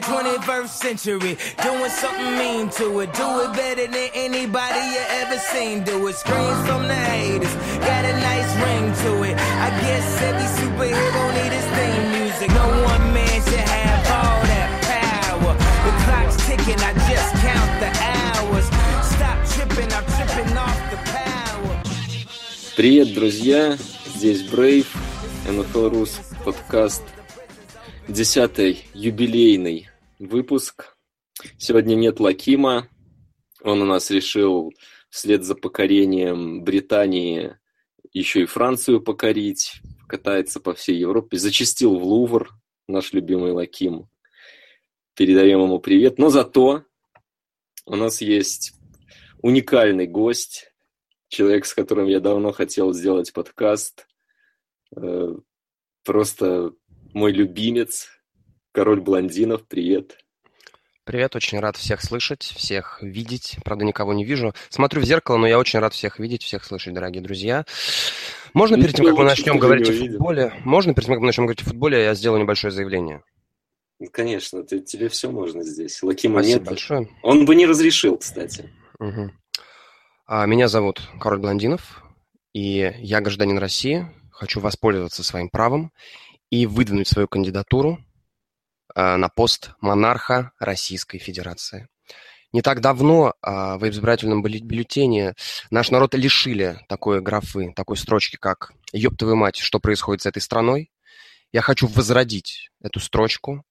that 21st century. Doing something mean to it. Do it better than anybody you ever seen. Do it. Screams from the haters. Got a nice ring to it. I guess every superhero need his theme music. No one man should have all that power. The clock's ticking. I just count the hours. Stop tripping. I'm tripping off the power. Привет, друзья! Здесь Брейв, NFL Рус, подкаст. Десятый юбилейный выпуск. Сегодня нет Лакима. Он у нас решил вслед за покорением Британии еще и Францию покорить. Катается по всей Европе. Зачистил в Лувр наш любимый Лаким. Передаем ему привет. Но зато у нас есть уникальный гость. Человек, с которым я давно хотел сделать подкаст. Э, Просто мой любимец, король блондинов. Привет. Привет, очень рад всех слышать, всех видеть. Правда, никого не вижу. Смотрю в зеркало, но я очень рад всех видеть, всех слышать, дорогие друзья. Можно перед тем, как мы начнем говорить о футболе, можно перед тем, как мы начнем говорить о футболе, я сделаю небольшое заявление. Ну, Конечно, ты, тебе все можно здесь. Лакима Спасибо нет. большое. Он бы не разрешил, кстати. Мгм. А, Меня зовут Король Блондинов, и я гражданин России. Хочу воспользоваться своим правом и выдвинуть свою кандидатуру на пост монарха Российской Федерации. Не так давно а, в избирательном бюлле- бюллетене наш народ лишили такой графы, такой строчки, как «Ёб твою мать, что происходит с этой страной?». Я хочу возродить эту строчку,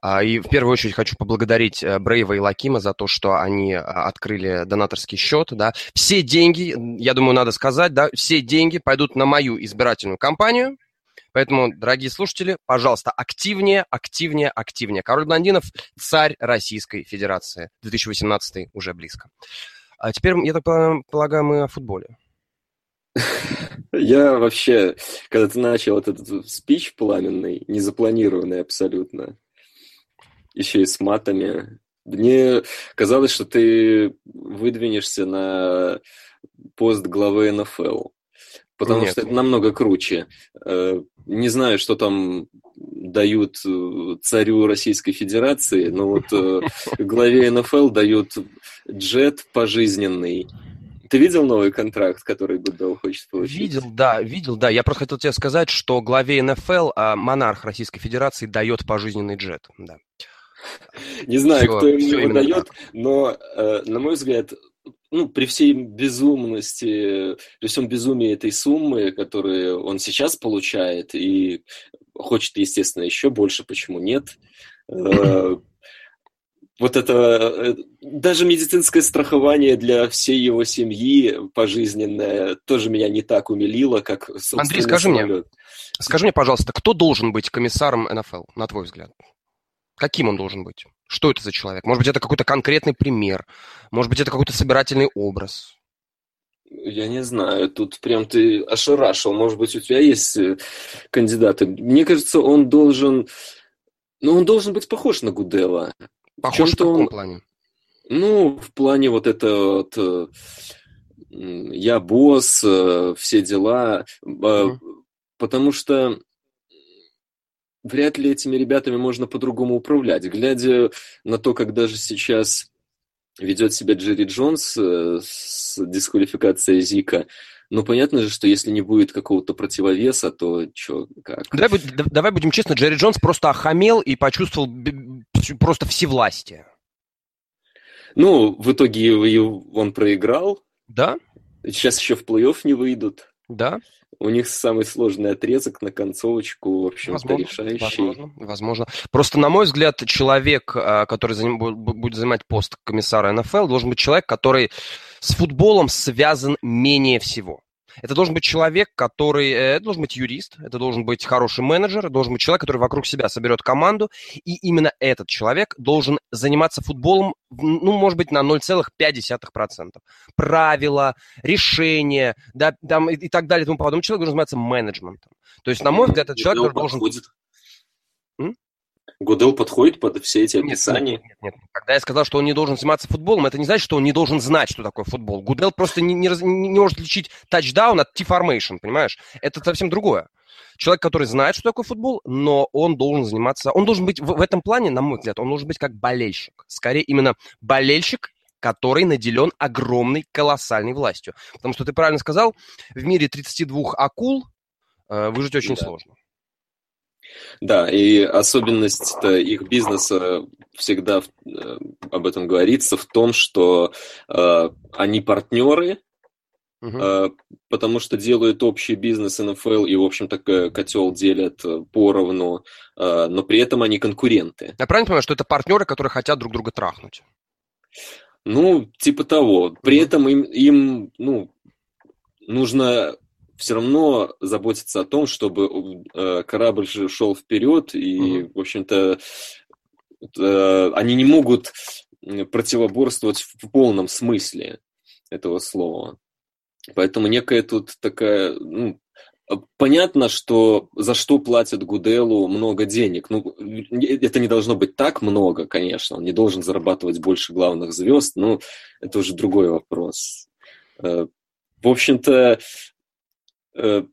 а, И в первую очередь хочу поблагодарить э, Брейва и Лакима за то, что они открыли донаторский счет. Да. Все деньги, я думаю, надо сказать, да, все деньги пойдут на мою избирательную кампанию. Поэтому, дорогие слушатели, пожалуйста, активнее, активнее, активнее. Король блондинов – царь Российской Федерации. 2018 уже близко. А теперь, я так пола- полагаю, мы о футболе. Я вообще, когда ты начал этот спич пламенный, незапланированный абсолютно, еще и с матами, мне казалось, что ты выдвинешься на пост главы НФЛ. Потому Нет. что это намного круче. Э, Не знаю, что там дают э, царю Российской Федерации, но вот э, главе НФЛ дают джет пожизненный. Ты видел новый контракт, который Гудел хочет получить? Видел, да, видел, да. Я просто хотел тебе сказать, что главе НФЛ а, монарх Российской Федерации дает пожизненный джет. Да. Не знаю, Всё, кто ему его дает, но, э, на мой взгляд, ну, при всей безумности, при всем безумии этой суммы, которую он сейчас получает, и хочет, естественно, еще больше, почему нет, э, вот это э, даже медицинское страхование для всей его семьи пожизненное тоже меня не так умилило, как собственно, Андрей, скажи мне, самолет. Скажи мне, пожалуйста, кто должен быть комиссаром НФЛ, на твой взгляд? Каким он должен быть? Что это за человек? Может быть, это какой-то конкретный пример? Может быть, это какой-то собирательный образ? Я не знаю, тут прям ты ошарашил. Может быть, у тебя есть э, кандидаты. Мне кажется, он должен... Ну, он должен быть похож на Гудела. Похож в чём-то каком он- плане? Ну, в плане вот это вот... э, Я босс, э, все дела. Мгм. Потому что вряд ли этими ребятами можно по-другому управлять. Глядя на то, как даже сейчас ведет себя Джерри Джонс э, с дисквалификацией Зика, ну, понятно же, что если не будет какого-то противовеса, то что, как? Давай, давай будем честны, Джерри Джонс просто охамел и почувствовал просто всевластие. Ну, в итоге он проиграл, Да? сейчас еще в плей-офф не выйдут. Да? У них самый сложный отрезок на концовочку, в общем-то, Возможно, решающий. возможно, возможно. Просто, на мой взгляд, человек, а, который заним- бу- бу- будет занимать пост комиссара НФЛ, должен быть человек, который с футболом связан менее всего. Это должен быть человек, который... э, Это должен быть юрист, это должен быть хороший менеджер, это должен быть человек, который вокруг себя соберет команду, и именно этот человек должен заниматься футболом, ну, может быть, на 0,5%. Правила, решения, да, там, и, и так далее и тому подобное. Человек должен заниматься менеджментом. То есть, на мой взгляд, этот человек должен... подходит. М? Гудел подходит под все эти описания. Нет, нет, нет. Когда я сказал, что он не должен заниматься футболом, это не значит, что он не должен знать, что такое футбол. Гудел просто не, не- не может отличить тачдаун от T-формейшн, понимаешь? Это совсем другое. человек, который знает, что такое футбол, но он должен заниматься, он должен быть в, в этом плане, на мой взгляд, он должен быть как болельщик. Скорее именно болельщик, который наделен огромной, колоссальной властью. Потому что ты правильно сказал, в мире 32 акул э, выжить очень да. сложно. Да, и особенность их бизнеса всегда э, об этом говорится в том, что э, они партнеры, угу. э, потому что делают общий бизнес НФЛ и, в общем-то, котел делят поровну, э, но при этом они конкуренты. Я правильно понимаю, что это партнеры, которые хотят друг друга трахнуть? Ну, типа того. При этом им, им ну, нужно все равно заботиться о том, чтобы э, корабль же шел вперед, и, mm-hmm. в общем-то, э, они не могут противоборствовать в полном смысле этого слова. Поэтому некая тут такая, ну, понятно, что за что платят Гуделу много денег. Ну, это не должно быть так много, конечно. Он не должен зарабатывать больше главных звезд, но это уже другой вопрос. Э, в общем-то, Э,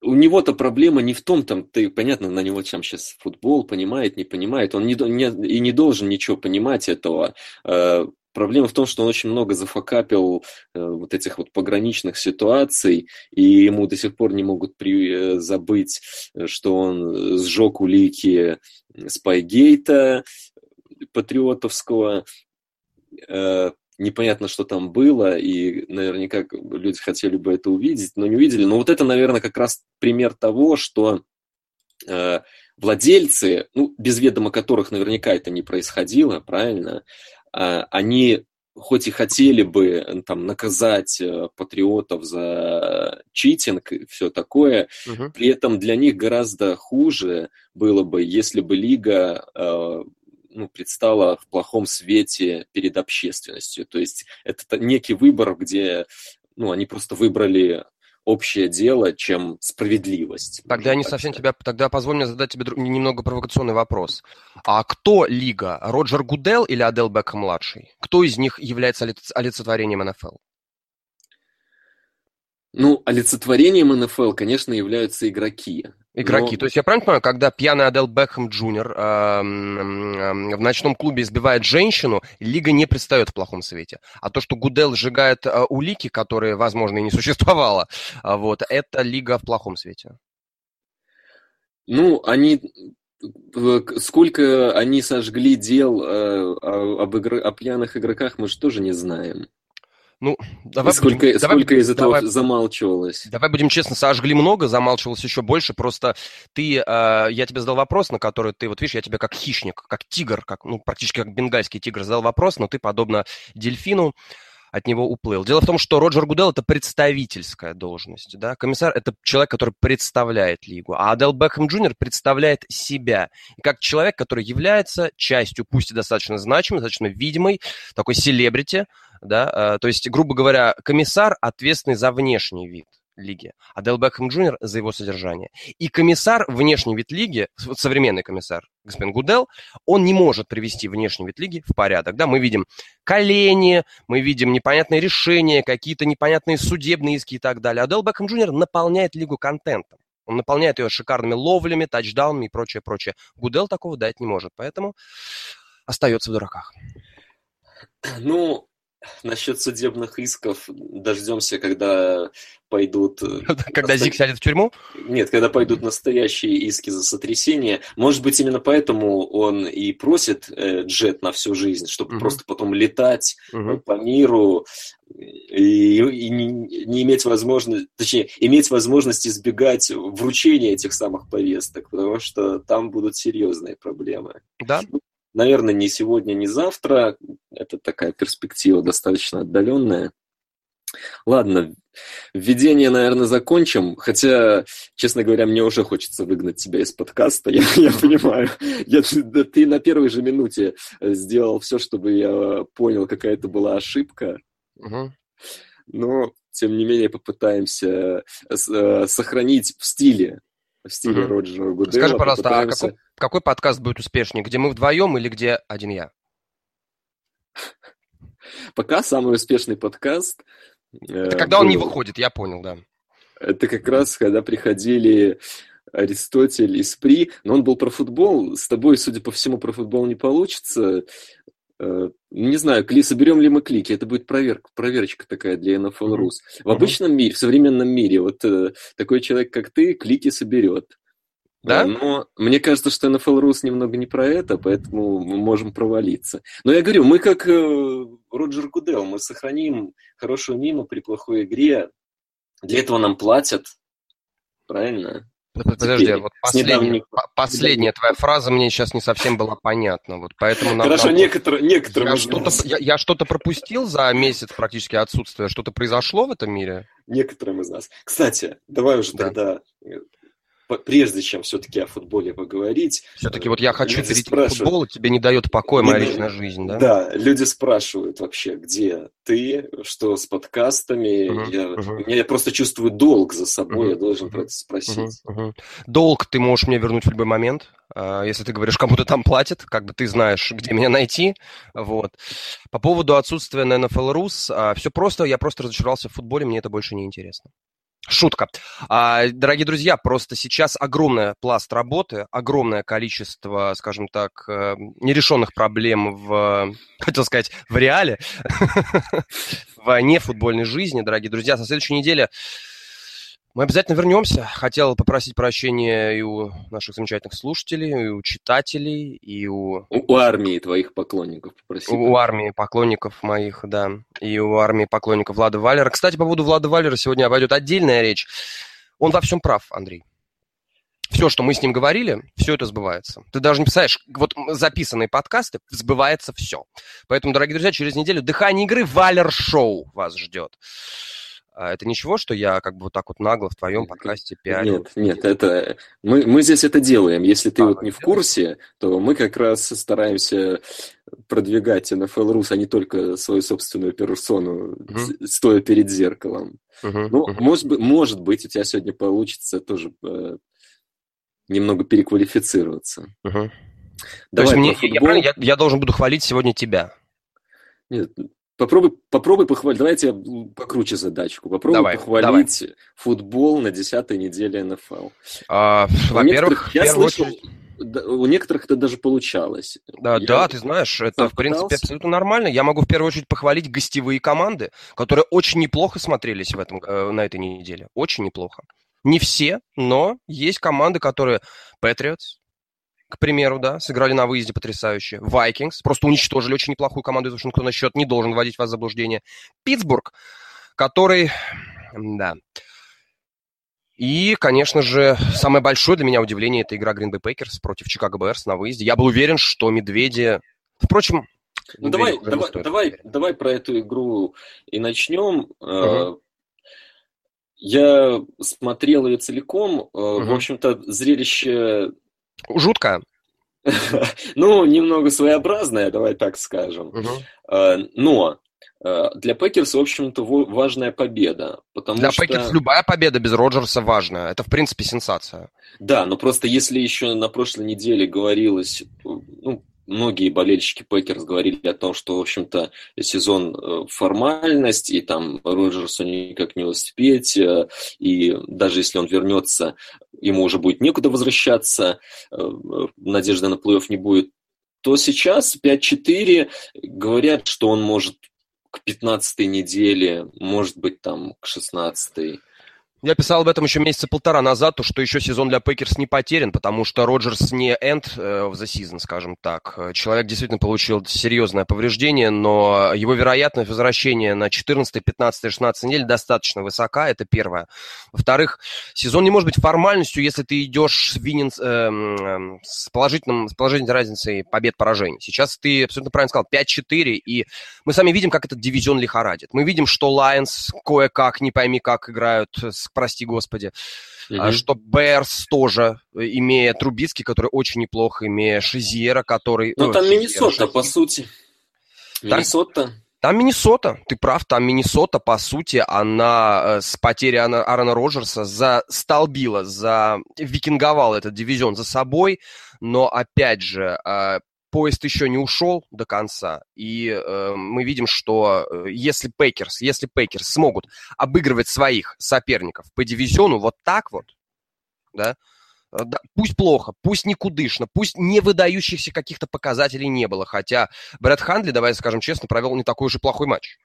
у него-то проблема не в том, там, ты, понятно, на него там сейчас футбол понимает, не понимает, он не, не, и не должен ничего понимать этого. Э, проблема в том, что он очень много зафакапил э, вот этих вот пограничных ситуаций, и ему до сих пор не могут при, забыть, что он сжег улики Спайгейта патриотовского, непонятно, что там было, и наверняка люди хотели бы это увидеть, но не увидели. Но вот это, наверное, как раз пример того, что э, владельцы, ну, без ведома которых наверняка это не происходило, правильно, э, они хоть и хотели бы там наказать э, патриотов за читинг и все такое, угу. при этом для них гораздо хуже было бы, если бы лига э, ну, предстала в плохом свете перед общественностью. То есть это некий выбор, где ну, они просто выбрали общее дело, чем справедливость. Тогда не совсем тебя... Тогда позволь мне задать тебе немного провокационный вопрос. А кто лига? Роджер Гудел или Адел Бекхэм-младший? Кто из них является олицетворением НФЛ? Ну, олицетворением НФЛ, конечно, являются игроки. Игроки. Но... То есть я правильно понимаю, когда пьяный Адел Бекхэм Джуниор э, э, в ночном клубе избивает женщину, лига не предстает в плохом свете. А то, что Гудел сжигает э, улики, которые, возможно, и не существовало, э, вот, это лига в плохом свете. Ну, они сколько они сожгли дел э, об игр... о пьяных игроках, мы же тоже не знаем. Ну, давай сколько, будем, сколько давай, из этого давай, замалчивалось? Давай будем честно, сожгли много, замалчивалось еще больше. Просто ты, э, я тебе задал вопрос, на который ты, вот видишь, я тебе как хищник, как тигр, как, ну, практически как бенгальский тигр задал вопрос, но ты, подобно дельфину, от него уплыл. Дело в том, что Роджер Гуделл – это представительская должность. Да? Комиссар – это человек, который представляет лигу. А Оделл Бекхэм Джуниор представляет себя. И как человек, который является частью, пусть и достаточно значимой, достаточно видимой, такой селебрити, да, э, то есть, грубо говоря, комиссар ответственный за внешний вид лиги, Оделл Бекхэм Джуниор за его содержание. И комиссар, внешний вид лиги, современный комиссар, господин Гуделл, он не может привести внешний вид лиги в порядок. Да? Мы видим колени, мы видим непонятные решения, какие-то непонятные судебные иски и так далее. А Дел Бекхэм Джуниор наполняет лигу контентом. Он наполняет ее шикарными ловлями, тачдаунами и прочее, прочее. Гудел такого дать не может, поэтому остается в дураках. Ну, Насчет судебных исков дождемся, когда пойдут... Э, когда Зик сядет в тюрьму? Нет, когда пойдут настоящие иски за сотрясение. Может быть, именно поэтому он и просит э, джет на всю жизнь, чтобы угу. просто потом летать угу. по миру и, и не, не иметь возможности, точнее, иметь возможность избегать вручения этих самых повесток, потому что там будут серьезные проблемы. Да. Наверное, не сегодня, не завтра. Это такая перспектива достаточно отдаленная. Ладно, введение, наверное, закончим. Хотя, честно говоря, мне уже хочется выгнать тебя из подкаста. Я, я понимаю. Я, да, ты на первой же минуте сделал все, чтобы я понял, какая это была ошибка. Угу. Но, тем не менее, попытаемся э, сохранить в стиле в стиле угу. Роджера Гудела. Скажи, пожалуйста, попытаемся... а какой, какой подкаст будет успешнее? Где мы вдвоем или где один я? Пока самый успешный подкаст. Это э, когда был... он не выходит, я понял, да. Это как раз, когда приходили Аристотель и Спри, но он был про футбол. С тобой, судя по всему, про футбол не получится. Э, не знаю, кли, соберем ли мы клики. Это будет проверка, проверочка такая для NFL Rus. В обычном мире, в современном мире, вот э, такой человек, как ты, клики соберет. Да? Но мне кажется, что NFL Rus немного не про это, поэтому мы можем провалиться. Но я говорю, мы как э, Роджер Гудел, мы сохраним хорошую мимо при плохой игре. Для этого нам платят, правильно? Подожди, Теперь, вот последняя, последняя твоя фраза мне сейчас не совсем была понятна. Вот поэтому нам, Хорошо, нам... некоторые, некоторым я что-то, я, я что-то пропустил за месяц практически отсутствия? Что-то произошло в этом мире? Некоторым из нас. Кстати, давай уже да. тогда прежде чем все-таки о футболе поговорить. Все-таки вот я хочу перейти к футболу, тебе не дает покоя моя личная жизнь, да? Да, люди спрашивают вообще, где ты, что с подкастами. Uh-huh, я, uh-huh. я просто чувствую долг за собой, uh-huh, я должен uh-huh, про это спросить. Uh-huh, uh-huh. Долг ты можешь мне вернуть в любой момент, а, если ты говоришь, кому-то там платят, как бы ты знаешь, где меня найти. Вот. По поводу отсутствия на NFL Rus, все просто, я просто разочаровался в футболе, мне это больше не интересно. Шутка. А, дорогие друзья, просто сейчас огромный пласт работы, огромное количество, скажем так, э, нерешенных проблем в, хотел сказать, в реале, в нефутбольной жизни, дорогие друзья. Со следующей недели мы обязательно вернемся. Хотел попросить прощения и у наших замечательных слушателей, и у читателей, и у... У, армии твоих поклонников попросил. У армии поклонников моих, да. И у армии поклонников Влада Валера. Кстати, по поводу Влада Валера сегодня пойдет отдельная речь. Он во всем прав, Андрей. Все, что мы с ним говорили, все это сбывается. Ты даже не представляешь, вот записанные подкасты, сбывается все. Поэтому, дорогие друзья, через неделю «Дыхание игры» Валер Шоу вас ждет. А это ничего, что я как бы вот так вот нагло в твоем подкасте пиарю? Нет, нет, это мы, мы здесь это делаем. Если ты а, вот не в курсе, то мы как раз стараемся продвигать NFL Rus, а не только свою собственную персону, угу. стоя перед зеркалом. Угу, ну, угу. Может, быть, может быть, у тебя сегодня получится тоже э, немного переквалифицироваться. Угу. Давай То есть мне, я, я, я должен буду хвалить сегодня тебя. Нет, Попробуй, попробуй похвалить. Давайте я покруче задачку. Попробуй давай, похвалить давай. футбол на десятой неделе НФЛ. А, во-первых, я слышал, очередь... у некоторых это даже получалось. Да, я да, ты знаешь, это в принципе абсолютно нормально. Я могу в первую очередь похвалить гостевые команды, которые очень неплохо смотрелись в этом, э, на этой неделе. Очень неплохо. Не все, но есть команды, которые Patriots, к примеру, да, сыграли на выезде потрясающе. Vikings просто уничтожили очень неплохую команду из Вашингтона. Счет не должен вводить вас в заблуждение. Питтсбург, который, да. И, конечно же, самое большое для меня удивление – это игра Green Bay Packers против Чикаго Берс на выезде. Я был уверен, что медведи... Впрочем, ну, давай, давай, давай, давай про эту игру и начнем. Угу. Я смотрел ее целиком. Угу. В общем-то, зрелище Жутко. Ну, немного своеобразная, давай так скажем. Э, но э, для Packers, в общем-то, важная победа. Потому для что... Packers любая победа без Роджерса важна. Это, в принципе, сенсация. Да, но просто если еще на прошлой неделе говорилось, ну, многие болельщики Packers говорили о том, что, в общем-то, сезон э, формальность, и там Роджерсу никак не успеть, э, и даже если он вернется, ему уже будет некуда возвращаться, э, надежды на плей-офф не будет, то сейчас 5-4 говорят, что он может к 15 неделе, может быть, там к 16 я писал об этом еще месяца полтора назад, то, что еще сезон для Пейкерс не потерян, потому что Роджерс не энд в the season, скажем так. Человек действительно получил серьезное повреждение, но его вероятность возвращения на 14, 15, 16 недель достаточно высока, это первое. Во-вторых, сезон не может быть формальностью, если ты идешь винен, э, с, положительным, с положительной разницей побед-поражений. Сейчас ты абсолютно правильно сказал, 5-4, и мы сами видим, как этот дивизион лихорадит. Мы видим, что Лайонс кое-как, не пойми как, играют с прости господи, mm-hmm. что Берс тоже, э, имея Трубицкий, который очень неплохо, имея Шизера, который... Ну, там Шизера, Миннесота, Шизера. по сути. Миннесота. Там Миннесота, ты прав, там Миннесота, по сути, она э, с потерей Аарона Роджерса застолбила, за викинговала этот дивизион за собой, но, опять же, э, поезд еще не ушел до конца, и э, мы видим, что э, если Пейкерс, если Пейкерс смогут обыгрывать своих соперников по дивизиону вот так вот, да, э, да, пусть плохо, пусть никудышно, пусть не выдающихся каких-то показателей не было, хотя Брэд Хандли, давай скажем честно, провел не такой уж и плохой матч.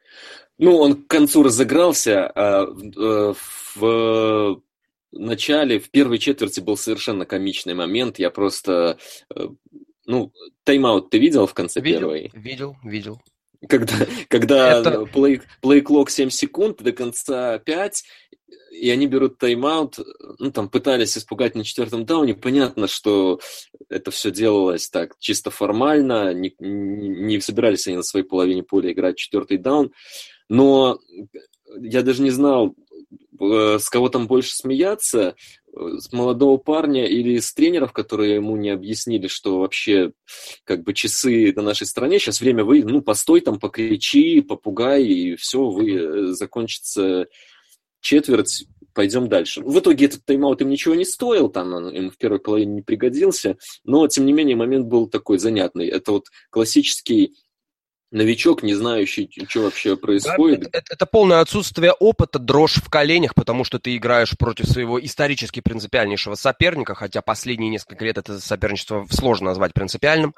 Ну, он к концу разыгрался, а в, в начале, в первой четверти был совершенно комичный момент. Я просто... Ну, тайм-аут ты видел в конце видел, первой? Видел, видел. Когда, когда Это... плей, плей-клок 7 секунд, до конца 5, и они берут тайм-аут, ну, там, пытались испугать на четвертом дауне. Понятно, что это все делалось так, чисто формально, не, не собирались они на своей половине поля играть четвертый даун, но я даже не знал, Э, с кого там больше смеяться, с молодого парня или с тренеров, которые ему не объяснили, что вообще как бы часы на нашей стране, сейчас время вы, ну, постой там, покричи, попугай, и все, вы э, закончится четверть, пойдем дальше. В итоге этот тайм-аут им ничего не стоил, там он им в первой половине не пригодился, но, тем не менее, момент был такой занятный. Это вот классический новичок, не знающий, что вообще происходит. Да, это, это полное отсутствие опыта, дрожь в коленях, потому что ты играешь против своего исторически принципиальнейшего соперника, хотя последние несколько лет это соперничество сложно назвать принципиальным.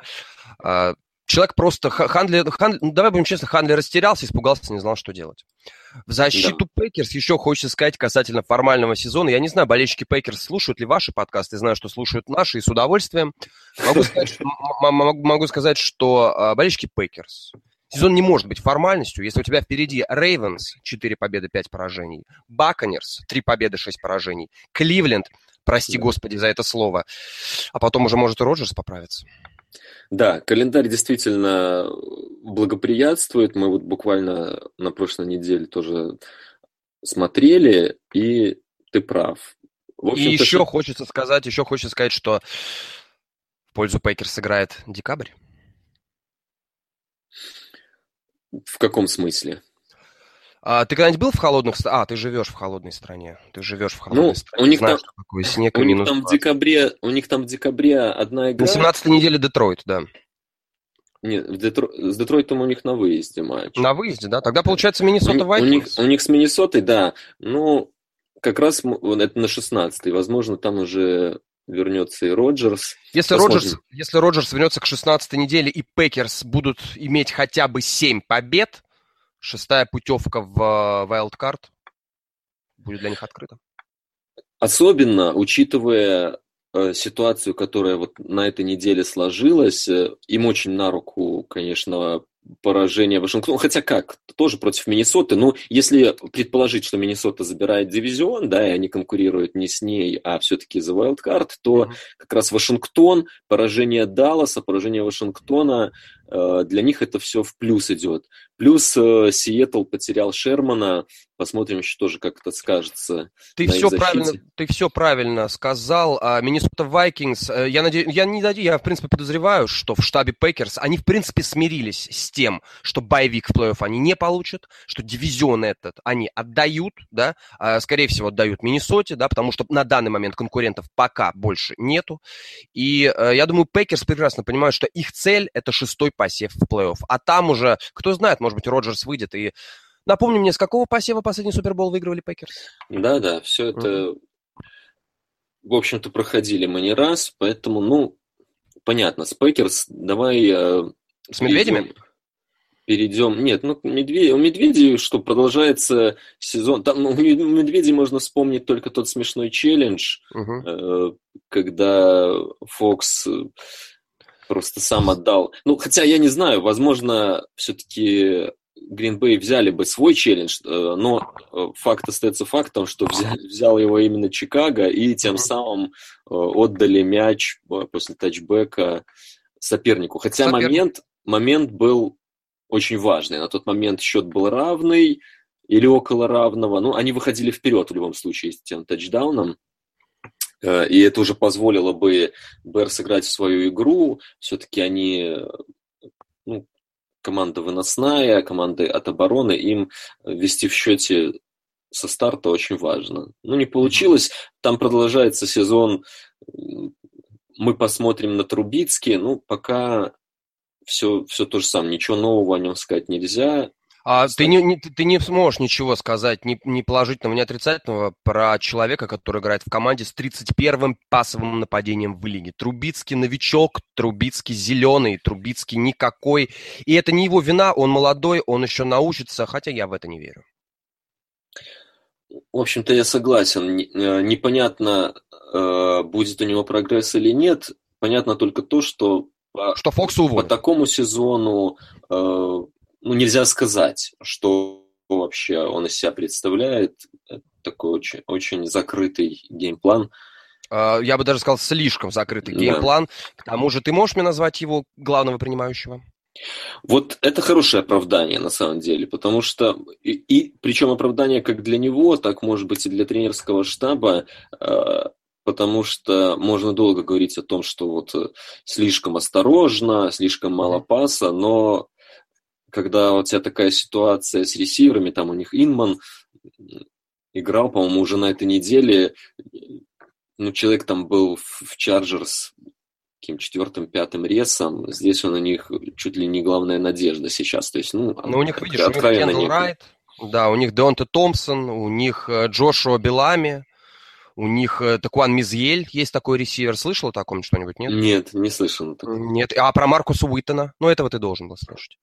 А, человек просто... Хандли, Хандли, ну, давай будем честны, Хандли растерялся, испугался, не знал, что делать. В защиту да. Packers еще хочется сказать касательно формального сезона. Я не знаю, болельщики Packers слушают ли ваши подкасты. Знаю, что слушают наши, и с удовольствием. Могу сказать, что, могу сказать, что болельщики Packers Сезон не может быть формальностью, если у тебя впереди Ravens 4 победы, 5 поражений, Buccaneers 3 победы, 6 поражений, Кливленд, прости господи за это слово, а потом уже может и Роджерс поправиться. Да, календарь действительно благоприятствует. Мы вот буквально на прошлой неделе тоже смотрели, и ты прав. и еще что... хочется сказать, еще хочется сказать, что в пользу Пейкер сыграет декабрь. В каком смысле? А, ты когда-нибудь был в холодных... А, ты живешь в холодной стране. Ты живешь в холодной ну, стране. У них Знаешь, там, какой снег у них там в декабре, у них там в декабре одна игра. На 17 неделе Детройт, да. Нет, в Детро... с Детройтом у них на выезде матч. На выезде, да? Тогда получается Миннесота Вайкингс. У них, у них с Миннесотой, да. Ну, как раз это на 16-й. Возможно, там уже вернется и Роджерс. Если Роджерс, если Роджерс вернется к 16 неделе и Пекерс будут иметь хотя бы 7 побед, шестая путевка в wild card будет для них открыта. Особенно, учитывая э, ситуацию, которая вот на этой неделе сложилась, э, им очень на руку, конечно, поражение Вашингтона. Хотя как, тоже против Миннесоты. Ну, если предположить, что Миннесота забирает дивизион, да, и они конкурируют не с ней, а все-таки за wildcard, то mm-hmm. как раз Вашингтон, поражение Далласа, поражение Вашингтона, э, для них это все в плюс идет. Плюс э, Сиэтл потерял Шермана, Посмотрим еще тоже, как это скажется. Ты все правильно, ты все правильно сказал. А, Миннесота Вайкингс, э, я надеюсь, я не надеюсь, я в принципе подозреваю, что в штабе Пекерс они в принципе смирились с тем, что боевик в плей-офф они не получат, что дивизион этот они отдают, да, а, скорее всего отдают Миннесоте, да, потому что на данный момент конкурентов пока больше нету. И э, я думаю, Пекерс прекрасно понимают, что их цель это шестой посев в плей-офф, а там уже, кто знает, может быть, Роджерс выйдет и Напомни мне, с какого посева последний Супербол выигрывали Пекерс? Да, да, все это, mm-hmm. в общем-то, проходили мы не раз, поэтому, ну, понятно, с Пекерс давай... Э, с медведями? Перейдем. Нет, ну, медведи, у медведей, что продолжается сезон. Там ну, у медведей можно вспомнить только тот смешной челлендж, uh-huh. э, когда Фокс просто сам отдал. Ну, хотя я не знаю, возможно, все-таки Гринбей взяли бы свой челлендж, э, но э, факт остается фактом, что взял, взял его именно Чикаго и тем самым э, отдали мяч после тачбека сопернику. Хотя Соперник. момент, момент был очень важный. На тот момент счет был равный или около равного. Ну, они выходили вперед в любом случае с тем тачдауном. И это уже позволило бы Бэр сыграть в свою игру. Все-таки они ну, команда выносная, команды от обороны, им вести в счете со старта очень важно. Ну, не получилось. Там продолжается сезон. Мы посмотрим на Трубицкий. Ну, пока все, все то же самое. Ничего нового о нем сказать нельзя. А ты не, не, ты не сможешь ничего сказать ни, ни положительного, ни отрицательного про человека, который играет в команде с 31-м пасовым нападением в лиге. Трубицкий новичок, Трубицкий зеленый, Трубицкий никакой. И это не его вина, он молодой, он еще научится, хотя я в это не верю. В общем-то, я согласен. Э, непонятно, э, будет у него прогресс или нет. Понятно только то, что что Фокс уволен. По такому сезону э, ну, нельзя сказать, что вообще он из себя представляет. Это такой очень, очень закрытый game plan. А, я бы даже сказал, слишком закрытый да. game plan. К тому же ты можешь мне назвать его главного принимающего? Вот это хорошее оправдание на самом деле, потому что и, и причем оправдание как для него, так может быть и для тренерского штаба, э, потому что можно долго говорить о том, что вот э, слишком осторожно, слишком мало паса, но когда у тебя такая ситуация с ресиверами, там у них Инман играл, по-моему, уже на этой неделе, ну, человек там был в Чарджерс каким четвертым, пятым ресом, здесь он у них чуть ли не главная надежда сейчас, то есть, ну, Но у них, видишь, откровенно у них Райт, да, у них Деонта Томпсон, у них э, Джошуа Белами, у них э, Такуан Мизьель, есть такой ресивер. Слышал о таком что-нибудь, нет? Нет, не слышал. Нет. А про Маркуса Уиттона? Ну, этого ты должен был слышать.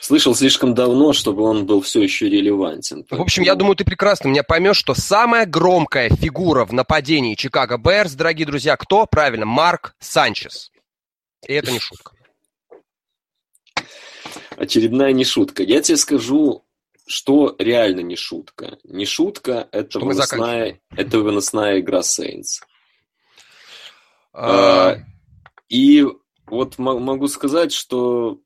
Слышал слишком давно, чтобы он был все еще релевантен. В общем, я думаю, ты прекрасно меня поймешь, что самая громкая фигура в нападении Чикаго Берс, дорогие друзья, кто? Правильно, Марк Санчес. И это не шутка. Очередная не шутка. Я тебе скажу, что реально не шутка. Не шутка – это, выносная, это выносная игра Saints. А... И вот могу сказать, что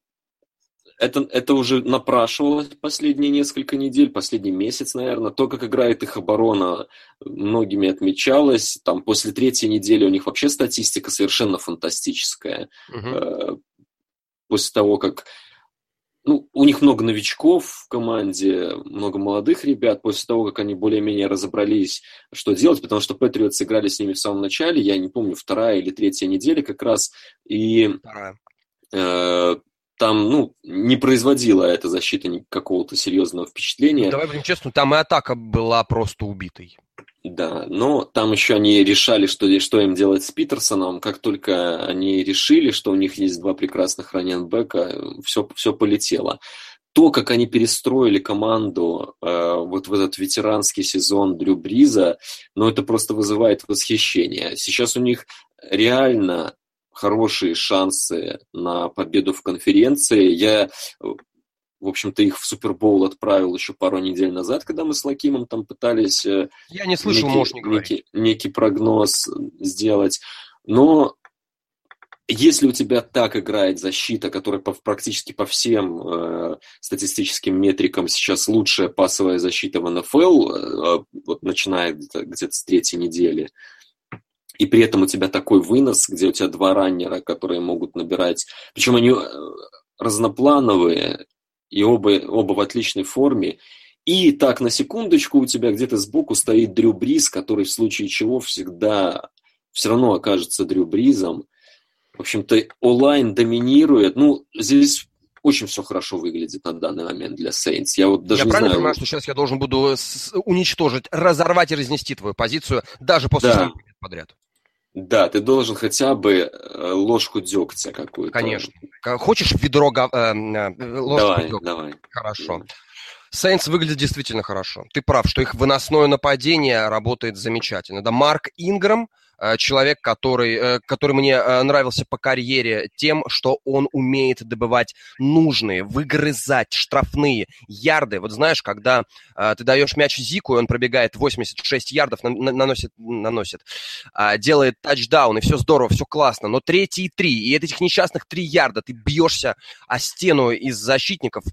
это, это уже напрашивалось последние несколько недель, последний месяц, наверное. То, как играет их оборона, многими отмечалось. Там после третьей недели у них вообще статистика совершенно фантастическая. Угу. После того, как ну, у них много новичков в команде, много молодых ребят. После того, как они более-менее разобрались, что делать, потому что Патриот сыграли с ними в самом начале, я не помню, вторая или третья неделя как раз, и э, там, ну, не производила эта защита какого-то серьезного впечатления. Давай будем честны, там и атака была просто убитой. Да, но там еще они решали, что, что им делать с Питерсоном. Как только они решили, что у них есть два прекрасных раненбека, все, все полетело. То, как они перестроили команду э, вот в этот ветеранский сезон Дрю Бриза, ну, это просто вызывает восхищение. Сейчас у них реально хорошие шансы на победу в конференции. Я, в общем-то, их в Супербоул отправил еще пару недель назад, когда мы с Лакимом там пытались э, Я не слышал, некий, не некий, некий прогноз сделать. Но если у тебя так играет защита, которая по, практически по всем э, статистическим метрикам сейчас лучшая пасовая защита в НФЛ, э, вот начиная где-то, где с третьей недели, и при этом у тебя такой вынос, где у тебя два раннера, которые могут набирать, причем они э, разноплановые, и оба, оба в отличной форме. И так, на секундочку, у тебя где-то сбоку стоит Дрю Бриз, который в случае чего всегда все равно окажется Дрю Бризом. В общем-то, онлайн доминирует. Ну, здесь очень все хорошо выглядит на данный момент для Saints. Я вот даже я не правильно знаю... понимаю, что сейчас я должен буду уничтожить, разорвать и разнести твою позицию даже после да. подряд? Да, ты должен хотя бы э, ложку дегтя какую-то. Конечно. Хочешь ведро гов... э, э ложку давай, дегтя? Давай. Хорошо. Сейнс выглядит действительно хорошо. Ты прав, что их выносное нападение работает замечательно. Да, Марк Инграм – Э, человек, который, э, который мне э, нравился по карьере тем, что он умеет добывать нужные, выгрызать штрафные ярды. Вот знаешь, когда ты даешь мяч Зику, и он пробегает 86 ярдов, наносит, наносит а, делает тачдаун, и все здорово, все классно, но третий и три, и этих несчастных три ярда ты бьешься о стену из защитников,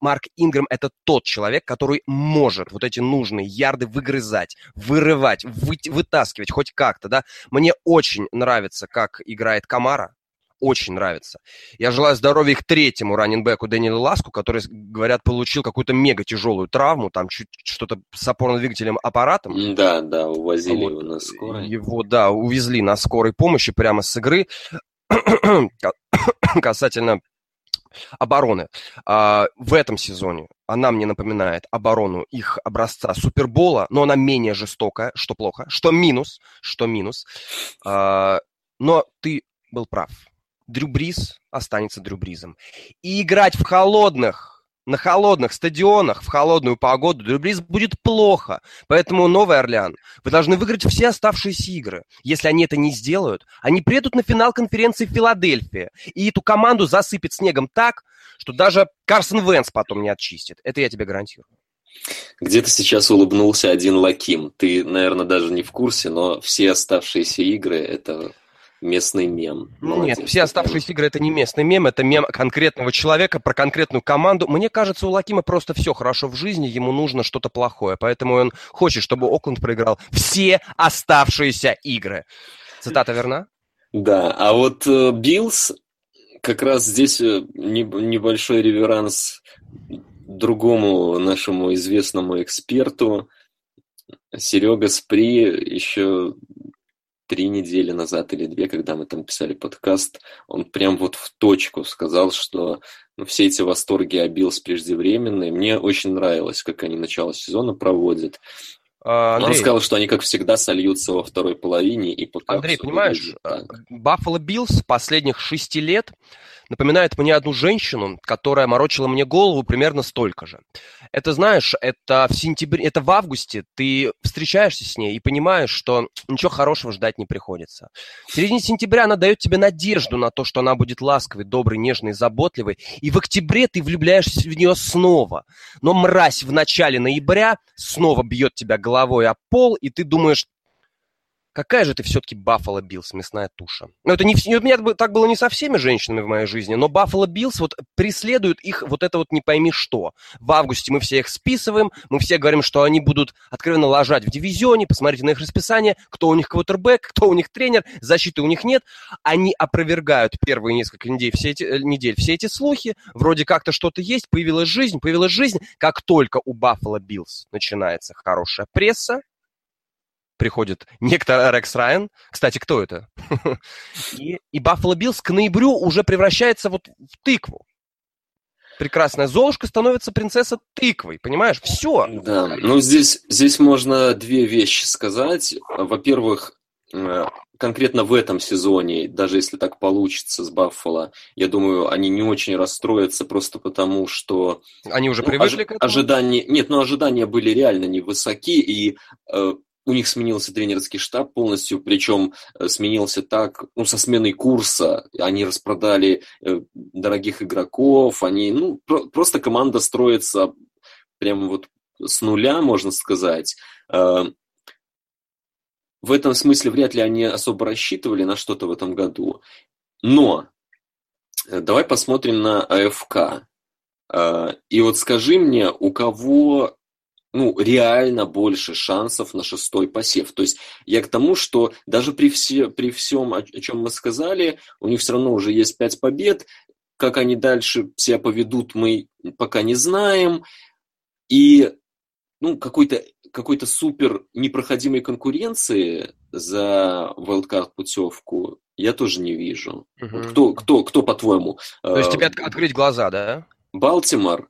Марк Ингрэм – это тот человек, который может вот эти нужные ярды выгрызать, вырывать, вы, вытаскивать хоть как-то, да. Мне очень нравится, как играет Камара, очень нравится. Я желаю здоровья их третьему раненбеку Дэниелу Ласку, который, говорят, получил какую-то мега тяжелую травму, там чуть что-то с опорно-двигательным аппаратом. Да, да, увозили вот. его на скорой. Его, да, увезли на скорой помощи прямо с игры. касательно обороны. А, в этом сезоне она мне напоминает оборону их образца Супербола, но она менее жестокая, что плохо, что минус, что минус. А, но ты был прав. Дрю Бриз останется Дрю Бризом. И играть в холодных на холодных стадионах в холодную погоду Дрюбриз будет плохо. Поэтому Новый Орлеан, вы должны выиграть все оставшиеся игры. Если они это не сделают, они приедут на финал конференции в Филадельфии. И эту команду засыпет снегом так, что даже Карсон Венс потом не очистит. Это я тебе гарантирую. Где-то сейчас улыбнулся один Лаким. Ты, наверное, даже не в курсе, но все оставшиеся игры – это местный мем. Ну, Молодец, Нет, все оставшиеся игры это не местный мем, это мем конкретного человека про конкретную команду. Мне кажется, у Лакима просто все хорошо в жизни, ему нужно что-то плохое, поэтому он хочет, чтобы Окленд проиграл все оставшиеся игры. Цитата верна? Да, а вот э, Биллс, как раз здесь э, небольшой реверанс другому нашему известному эксперту, Серега Спри еще три недели назад или две, когда мы там писали подкаст, он прям вот в точку сказал, что ну, все эти восторги о Биллс преждевременные. Мне очень нравилось, как они начало сезона проводят. А, Андрей, Он сказал, что они, как всегда, сольются во второй половине и пока Андрей, понимаешь, Баффало Биллс последних шести лет напоминает мне одну женщину, которая морочила мне голову примерно столько же. Это, знаешь, это в сентябре, это в августе ты встречаешься с ней и понимаешь, что ничего хорошего ждать не приходится. В середине сентября она дает тебе надежду на то, что она будет ласковой, доброй, нежной, заботливой, и в октябре ты влюбляешься в нее снова. Но мразь в начале ноября снова бьет тебя головой о пол, и ты думаешь, какая же ты все-таки Баффало Биллс, мясная туша. Ну, это не, у меня так было не со всеми женщинами в моей жизни, но Баффало Биллс вот преследуют их вот это вот не пойми что. В августе мы все их списываем, мы все говорим, что они будут откровенно ложать в дивизионе, посмотрите на их расписание, кто у них квотербек, кто у них тренер, защиты у них нет. Они опровергают первые несколько недель все эти, э, недель все эти слухи, вроде как-то что-то есть, появилась жизнь, появилась жизнь. Как только у Баффало Биллс начинается хорошая пресса, приходит некто Рекс Райан. Кстати, кто это? И, и Баффало Биллс к ноябрю уже превращается вот в тыкву. Прекрасная Золушка становится принцесса тыквой, понимаешь? Все. Да, ну здесь, здесь можно две вещи сказать. Во-первых, э, конкретно в этом сезоне, даже если так получится с Баффало, я думаю, они не очень расстроятся просто потому, что... Они уже ну, привыкли ож- к этому? Ожидания... Нет, но ожидания были реально невысоки, и э, у них сменился тренерский штаб полностью, причем э, сменился так, ну, со сменой курса. Они распродали э, дорогих игроков, они, ну, про- просто команда строится прямо вот с нуля, можно сказать. Э, в этом смысле вряд ли они особо рассчитывали на что-то в этом году. Но давай посмотрим на АФК. И вот скажи мне, у кого ну, реально больше шансов на шестой посев. То есть я к тому, что даже при, все, при всем, о, о чем мы сказали, у них все равно уже есть пять побед. Как они дальше себя поведут, мы пока не знаем. И ну, какой-то какой супер непроходимой конкуренции за wildcard путевку я тоже не вижу. Угу. Вот кто, кто, кто, по-твоему? То есть тебе открыть глаза, да? Балтимор,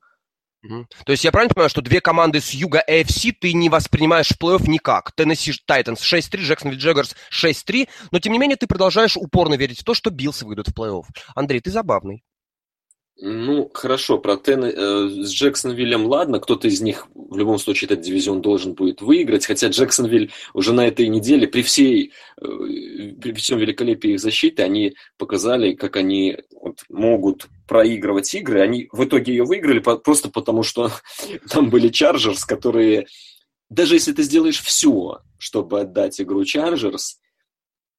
то есть я правильно понимаю, что две команды с юга AFC ты не воспринимаешь в плей-офф никак? Теннесси Тайтанс 6-3, Джексонвилл Джеггерс 6-3, но тем не менее ты продолжаешь упорно верить в то, что Биллсы выйдут в плей-офф. Андрей, ты забавный. Ну, хорошо, про Тен... э, с Джексонвиллем ладно, кто-то из них в любом случае этот дивизион должен будет выиграть, хотя Джексонвиль уже на этой неделе при всей, э, при всем великолепии их защиты, они показали, как они вот, могут проигрывать игры. Они в итоге ее выиграли по... просто потому, что там были Чарджерс, которые, даже если ты сделаешь все, чтобы отдать игру Чарджерс,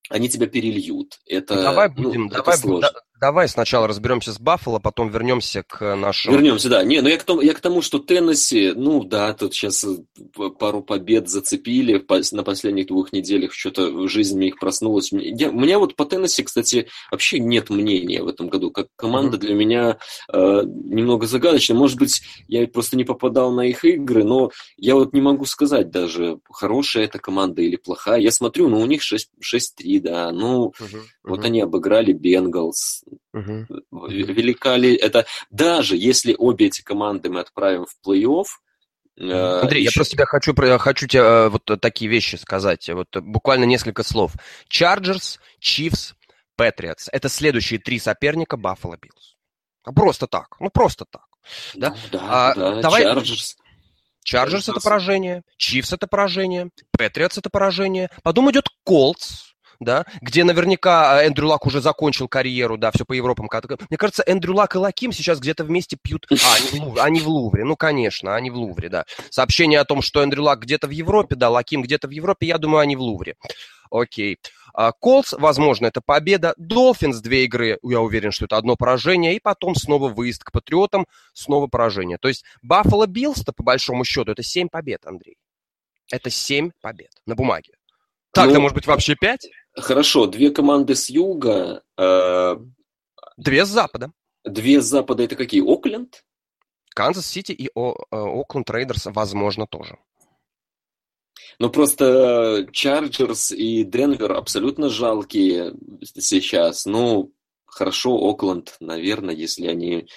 они тебя перельют. Это, давай ну, будем, ну, давай, сложно. Давай сначала разберемся с Баффало, потом вернемся к нашему... Вернемся, да. Не, ну я к тому, я к тому, что Теннесси, ну да, тут сейчас э, пару побед зацепили на последних двух неделях, что-то жизнь мне их проснулась. Я, у меня вот по Теннесси, кстати, вообще нет мнения в этом году. Как команда mm-hmm. для меня э, немного загадочная. Может быть, я просто не попадал на их игры, но я вот не могу сказать даже, хорошая эта команда или плохая. Я смотрю, ну у них 6-3, да, ну mm-hmm. вот они обыграли Бенгалс Угу. Велика ли это? Даже если обе эти команды мы отправим в плей-офф, э, Андрей, еще... я просто тебя хочу, хочу тебе э, вот такие вещи сказать. Вот буквально несколько слов. Chargers, Chiefs, Patriots. Это следующие три соперника Buffalo Bills. А просто так. Ну, просто так. Да, ну, да, а, да. Давай... Chargers. Chargers это поражение, Chiefs это поражение, Patriots это поражение. Потом идет Colts, да, где наверняка а, Эндрю Лак уже закончил карьеру, да, все по Европам. Мне кажется, Эндрю Лак и Лаким сейчас где-то вместе пьют... А, они в, Лувре, они в Лувре, ну, конечно, они в Лувре, да. Сообщение о том, что Эндрю Лак где-то в Европе, да, Лаким где-то в Европе, я думаю, они в Лувре. Окей. Колс, возможно, это победа. Долфинс две игры, я уверен, что это одно поражение. И потом снова выезд к Патриотам, снова поражение. То есть Баффало Биллс-то, по большому счету, это семь побед, Андрей. Это семь побед на бумаге. Так-то, ну, может быть, вообще пять? Хорошо, две команды с юга. Э, две с запада. Две с запада это какие? Окленд? Канзас-Сити и О, э, Окленд Рейдерс, возможно, тоже. Ну, просто Чарджерс и Денвер абсолютно жалкие сейчас. Ну, хорошо, Окленд, наверное, если они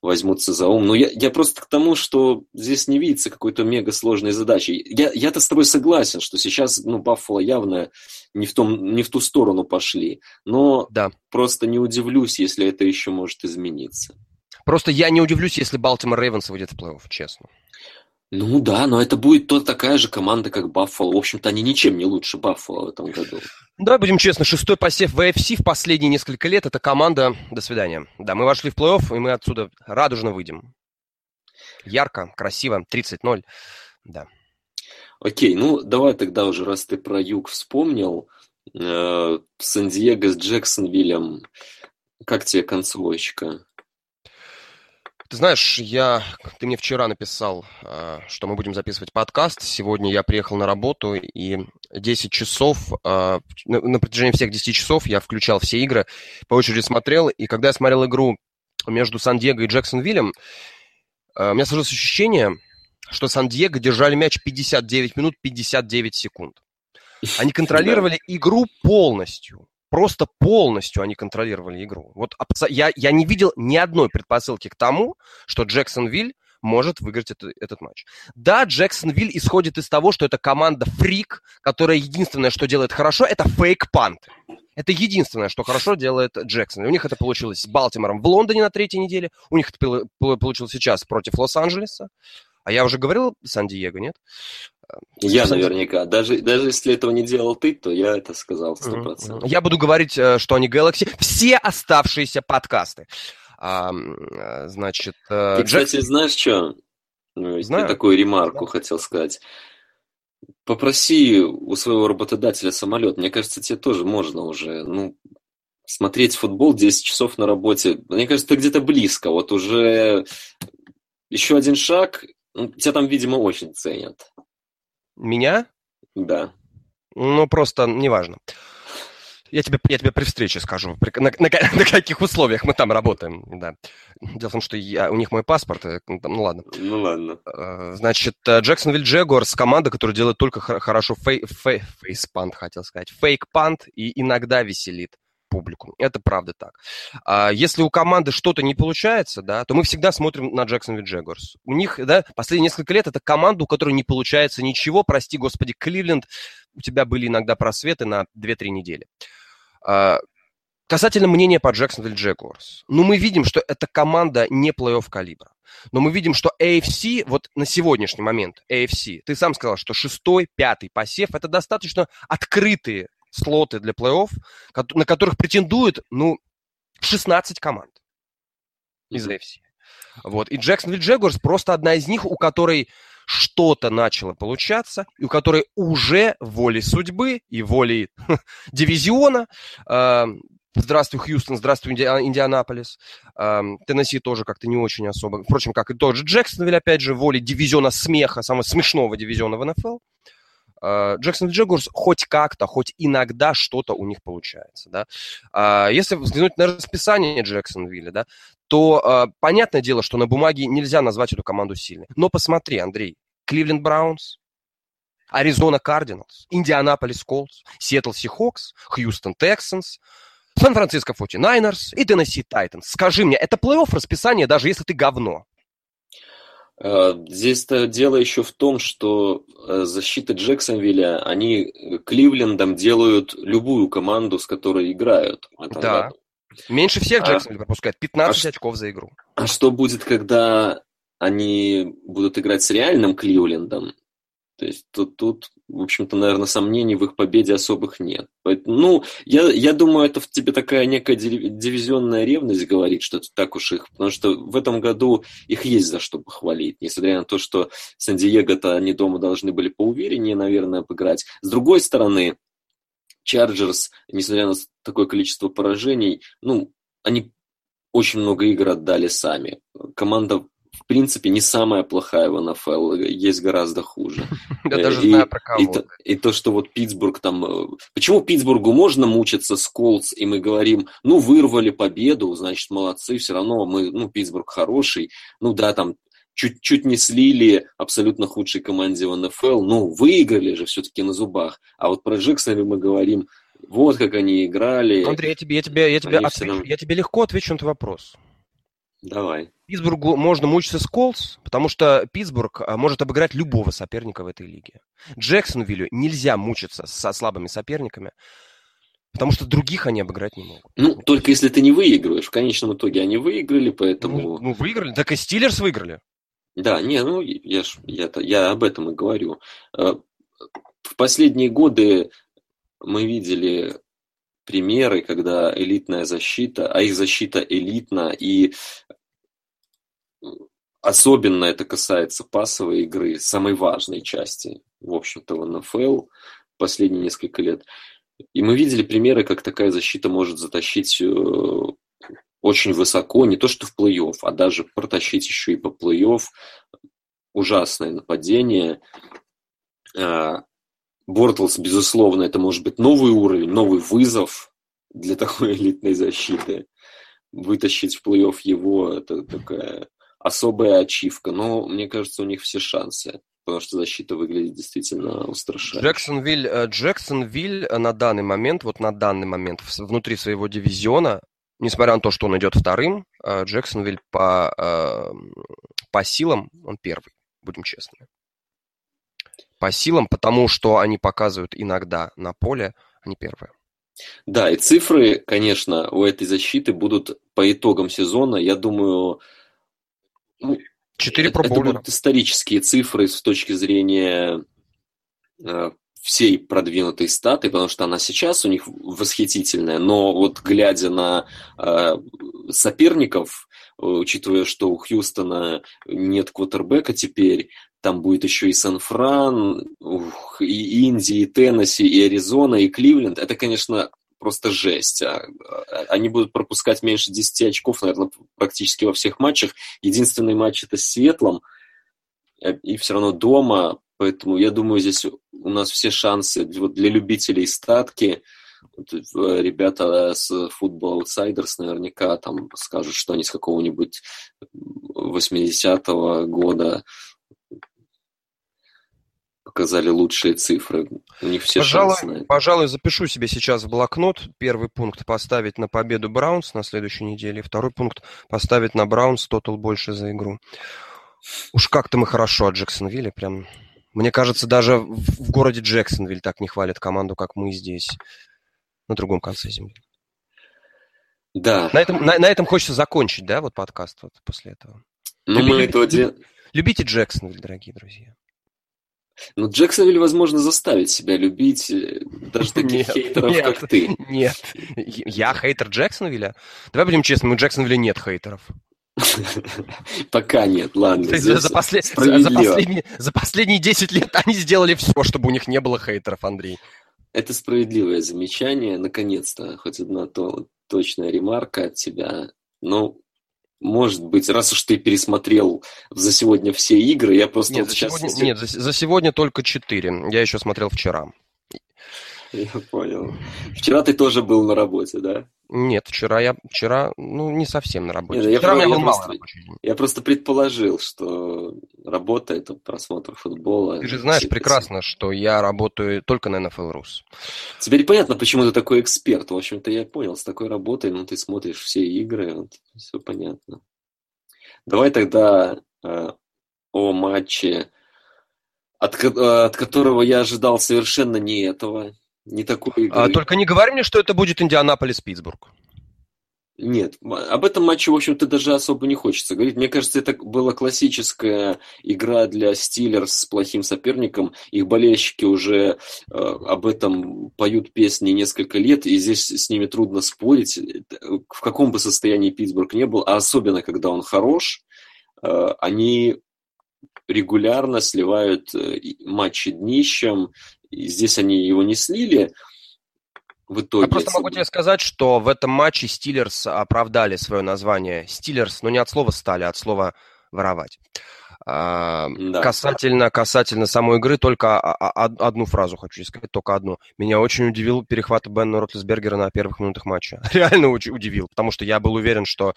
возьмутся за ум. Но я, я просто к тому, что здесь не видится какой-то мега сложной задачи. Я, я-то с тобой согласен, что сейчас ну, Баффало явно не в, том, не в ту сторону пошли. Но да. просто не удивлюсь, если это еще может измениться. Просто я не удивлюсь, если Балтимор Рейвенс выйдет в плей-офф, честно. Ну да, но это будет то такая же команда, как Баффало. В общем-то, они ничем не лучше Баффало в этом году. Давай будем честны, шестой посев в AFC в последние несколько лет – это команда «До свидания». Да, мы вошли в плей-офф, и мы отсюда радужно выйдем. Ярко, красиво, 30-0, да. Окей, ну давай тогда уже, раз ты про юг вспомнил, э, Сан-Диего с Джексонвиллем, как тебе концовочка? Ты знаешь, я, ты мне вчера написал, а, что мы будем записывать подкаст. Сегодня я приехал на работу, и 10 часов, а, на протяжении всех 10 часов я включал все игры, по очереди смотрел, и когда я смотрел игру между Сан-Диего и Джексонвиллем, а, у меня сложилось ощущение, что Сан-Диего держали мяч 59 минут 59 секунд. Они контролировали игру полностью. Просто полностью они контролировали игру. Вот я, я не видел ни одной предпосылки к тому, что Джексонвиль может выиграть это, этот матч. Да, Джексонвиль исходит из того, что это команда фрик, которая единственное, что делает хорошо, это фейк-пант. Это единственное, что хорошо делает Джексон. У них это получилось с Балтимором в Лондоне на третьей неделе, у них это получилось сейчас против Лос-Анджелеса. А я уже говорил Сан-Диего, нет? Я наверняка. Даже, даже если этого не делал ты, то я это сказал сто процентов. Я буду говорить, э, что они Galaxy. Все оставшиеся подкасты. А, значит... Э, ты, Джек... кстати, знаешь что? Ну, Знаю. Я такую ремарку да. хотел сказать. Попроси у своего работодателя самолет. Мне кажется, тебе тоже можно уже, ну, смотреть футбол 10 часов на работе. Мне кажется, ты где-то близко. Вот уже еще один шаг. Ну, тебя там, видимо, очень ценят. Меня? Да. Ну, просто неважно. Я тебе, я тебе при встрече скажу, при, на, на, на каких условиях мы там работаем. Да. Дело в том, что я, у них мой паспорт. И, ну, ну ладно. Ну ладно. Э, значит, Джексонвилл Джегуарс команда, которая делает только хорошо фей, фей, фейспант, хотел сказать, фейк-пант и иногда веселит публику. Это правда так. А если у команды что-то не получается, да, то мы всегда смотрим на Джексонвилл Джегорс. У них, да, последние несколько лет это команда, у которой не получается ничего. Прости, господи, Кливленд, у тебя были иногда просветы на 2-3 недели. А, касательно мнения по Джексонвилл Джегорс. Ну, мы видим, что эта команда не плей-офф калибра. Но мы видим, что AFC, вот на сегодняшний момент AFC, ты сам сказал, что шестой, пятый посев, это достаточно открытые слоты для плей-офф, на которых претендует, ну, 16 команд из AFC. Вот. И Джексонвилл Джегорс просто одна из них, у которой что-то начало получаться, и у которой уже волей судьбы и волей дивизиона э, Здравствуй, Хьюстон, здравствуй, Инди... Индианаполис. Эм, Теннесси тоже как-то не очень особо. Впрочем, как и тот же Джексонвиль, опять же, воли дивизиона смеха, самого смешного дивизиона в НФЛ. Э, Джексонвилл Джегуарс хоть как-то, хоть иногда что-то у них получается. Да? Э, если взглянуть на расписание Джексонвилля, да, то э, понятное дело, что на бумаге нельзя назвать эту команду сильной. Но посмотри, Андрей, Кливленд Браунс, Аризона Кардиналс, Индианаполис Колтс, Сиэтл Сихокс, Хьюстон Тексанс, Сан-Франциско 49 и Теннесси Тайтанс. Скажи мне, это плей-офф расписание, даже если ты говно? Э, здесь-то дело еще в том, что э, защита Джексонвилля, они Кливлендом делают любую команду, с которой играют. Да. Году. Меньше всех а Джексонвилл а, пропускает, 15 а очков за игру. А что будет, когда они будут играть с реальным Кливлендом? То есть тут, тут в общем-то, наверное, сомнений в их победе особых нет. Ну, я, я думаю, это в тебе такая некая дивизионная ревность говорит, что это так уж их... Потому что в этом году их есть за что похвалить. Несмотря на то, что Сан-Диего-то они дома должны были поувереннее, наверное, обыграть. С другой стороны, Чарджерс, несмотря на такое количество поражений, ну, они очень много игр отдали сами. Команда в принципе, не самая плохая в НФЛ, есть гораздо хуже. Я даже знаю про кого. И то, что вот Питтсбург там... Э, почему Питтсбургу можно мучиться с Колдс, и мы говорим, ну, вырвали победу, значит, молодцы, все равно мы, ну, Питтсбург хороший, ну, да, там чуть-чуть не слили абсолютно худшей команде в НФЛ, ну, выиграли же все-таки на зубах. А вот про Джексона мы говорим, вот как они играли. Андрей, я тебе, я тебе, я тебе, отвечу, равно... я тебе легко отвечу на твой вопрос. Давай. Питтсбургу можно мучиться с Колс, потому что Питтсбург а, может обыграть любого соперника в этой лиге. Джексонвиллю нельзя мучиться со слабыми соперниками, потому что других они обыграть не могут. Ну, только если ты не выигрываешь. В конечном итоге они выиграли, поэтому... Ну, ну выиграли. Так и Стиллерс выиграли. Да, не, ну, я, ж, я, я об этом и говорю. Э, в последние годы мы видели примеры, когда элитная защита, а их защита элитна, и особенно это касается пасовой игры, самой важной части, в общем-то, в НФЛ последние несколько лет. И мы видели примеры, как такая защита может затащить э, очень высоко, не то что в плей-офф, а даже протащить еще и по плей-офф. Ужасное нападение. Бортлс, безусловно, это может быть новый уровень, новый вызов для такой элитной защиты. Вытащить в плей-офф его – это такая особая ачивка. Но мне кажется, у них все шансы потому что защита выглядит действительно устрашающе. Джексонвиль, э, Джексонвиль на данный момент, вот на данный момент внутри своего дивизиона, несмотря на то, что он идет вторым, э, Джексонвиль по, э, по силам он первый, будем честны по силам, потому что они показывают иногда на поле, они первые. Да, и цифры, конечно, у этой защиты будут по итогам сезона, я думаю, Четыре это, это будут исторические цифры с точки зрения э, всей продвинутой статы, потому что она сейчас у них восхитительная, но вот глядя на э, соперников, учитывая, что у Хьюстона нет квотербека теперь, там будет еще и Сан-Фран, и Индия, и Теннесси, и Аризона, и Кливленд. Это, конечно, просто жесть. А, а, они будут пропускать меньше 10 очков, наверное, практически во всех матчах. Единственный матч это с Светлом, э, и все равно дома. Поэтому я думаю, здесь у нас все шансы вот для любителей статки. Э, ребята с Football Outsiders наверняка там скажут, что они с какого-нибудь 80-го года показали лучшие цифры. У них все пожалуй, шансы. Пожалуй, запишу себе сейчас в блокнот. Первый пункт поставить на победу Браунс на следующей неделе. Второй пункт поставить на Браунс тотал больше за игру. Уж как-то мы хорошо от Джексонвилля. Прям, мне кажется, даже в городе Джексонвиль так не хвалят команду, как мы здесь, на другом конце земли. Да. На этом, на, на этом хочется закончить, да, вот подкаст вот после этого. Ну, мы это... Любите Джексонвиль, дорогие друзья. Ну, Джексонвиль, возможно, заставит себя любить э, даже таких нет, хейтеров, нет, как ты. Нет, я хейтер Джексонвилля? Давай будем честны, у Джексонвилля нет хейтеров. Пока нет, ладно. За, за, послед... за, последние, за последние 10 лет они сделали все, чтобы у них не было хейтеров, Андрей. Это справедливое замечание, наконец-то, хоть одна то, точная ремарка от тебя. Ну, может быть, раз уж ты пересмотрел за сегодня все игры, я просто нет, вот за сейчас... сегодня, нет, за, за сегодня только четыре. Я еще смотрел вчера. Я понял. Вчера ты тоже был на работе, да? Нет, вчера я вчера, ну, не совсем на работе. Нет, я, вчера про- у меня я был рабочий день. я просто предположил, что работа это просмотр футбола. Ты же знаешь Все- прекрасно, что я работаю только на NFL Rus. Теперь понятно, почему ты такой эксперт. В общем-то, я понял, с такой работой, ну, ты смотришь все игры, вот, все понятно. Давай тогда э, о матче, от, э, от которого я ожидал совершенно не этого, не такой игры. А, только не говори мне, что это будет Индианаполис-Питтсбург. Нет, об этом матче, в общем-то, даже особо не хочется говорить. Мне кажется, это была классическая игра для Стиллерс с плохим соперником. Их болельщики уже э, об этом поют песни несколько лет, и здесь с ними трудно спорить. В каком бы состоянии Питтсбург не был, а особенно, когда он хорош, э, они регулярно сливают э, матчи днищем. И здесь они его не слили. В итоге... Я просто могу тебе сказать, что в этом матче Стиллерс оправдали свое название Стиллерс, но не от слова стали, а от слова воровать. А, Да. Касательно, касательно самой игры, только од- одну фразу хочу сказать, только одну. Меня очень удивил перехват Бена Ротлесбергера на первых минутах матча. Реально уч- удивил, потому что я был уверен, что...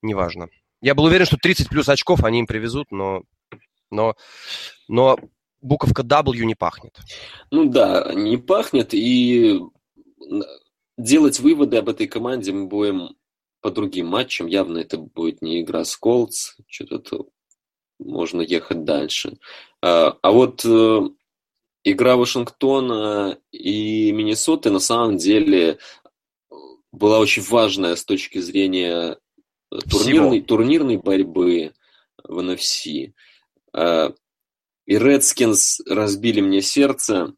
Неважно. Я был уверен, что 30 плюс очков они им привезут, но... Но, но буковка W не пахнет. Ну да, не пахнет, и делать выводы об этой команде мы будем по другим матчам. Явно это будет не игра с Колдс, что-то можно ехать дальше. А, а вот э, игра Вашингтона и Миннесоты на самом деле была очень важная с точки зрения э, турнирной, турнирной борьбы в NFC. И Redskins разбили мне сердце.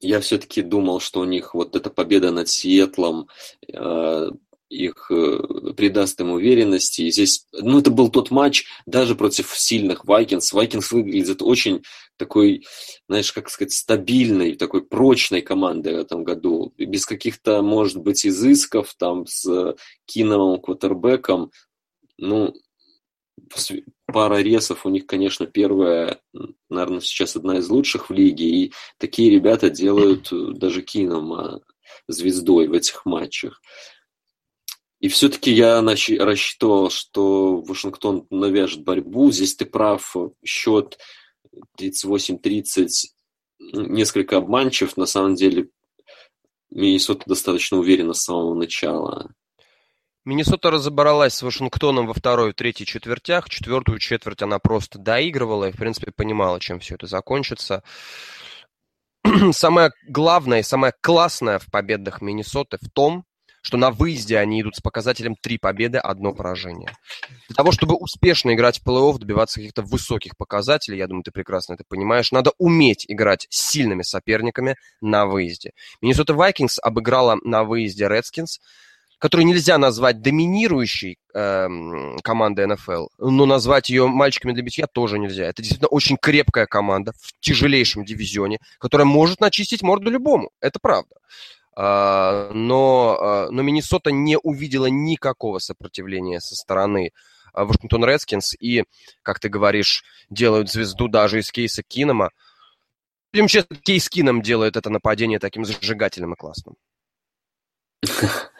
Я все-таки думал, что у них вот эта победа над Сиэтлом э, их э, придаст им уверенности. И здесь, ну, это был тот матч даже против сильных Вайкинс. Вайкинс выглядит очень такой, знаешь, как сказать, стабильной, такой прочной командой в этом году. Без каких-то, может быть, изысков там с Киновым квотербеком. Ну, пара ресов у них, конечно, первая, наверное, сейчас одна из лучших в лиге, и такие ребята делают э, даже Кинома звездой в этих матчах. И все-таки я рассчитывал, что Вашингтон навяжет борьбу. Здесь ты прав, счет 38-30 ну, несколько обманчив. На самом деле Миннесота достаточно уверенно с самого начала. Миннесота разобралась с Вашингтоном во второй и третьей четвертях. Четвертую четверть она просто доигрывала и, в принципе, понимала, чем все это закончится. Самое главное и самое классное в победах Миннесоты в том, что на выезде они идут с показателем три победы, одно поражение. Для того, чтобы успешно играть в плей-офф, добиваться каких-то высоких показателей, я думаю, ты прекрасно это понимаешь, надо уметь играть с сильными соперниками на выезде. Миннесота Вайкингс обыграла на выезде Редскинс, которую нельзя назвать доминирующей эм, командой НФЛ, но назвать ее мальчиками для битья тоже нельзя. Это действительно очень крепкая команда в тяжелейшем дивизионе, которая может начистить морду любому. Это правда. А, но, а, но Миннесота не увидела никакого сопротивления со стороны а, Вашингтон Редскинс и, как ты говоришь, делают звезду даже из кейса Кинома. Прям честно, кейс Кином делает это нападение таким зажигательным и классным.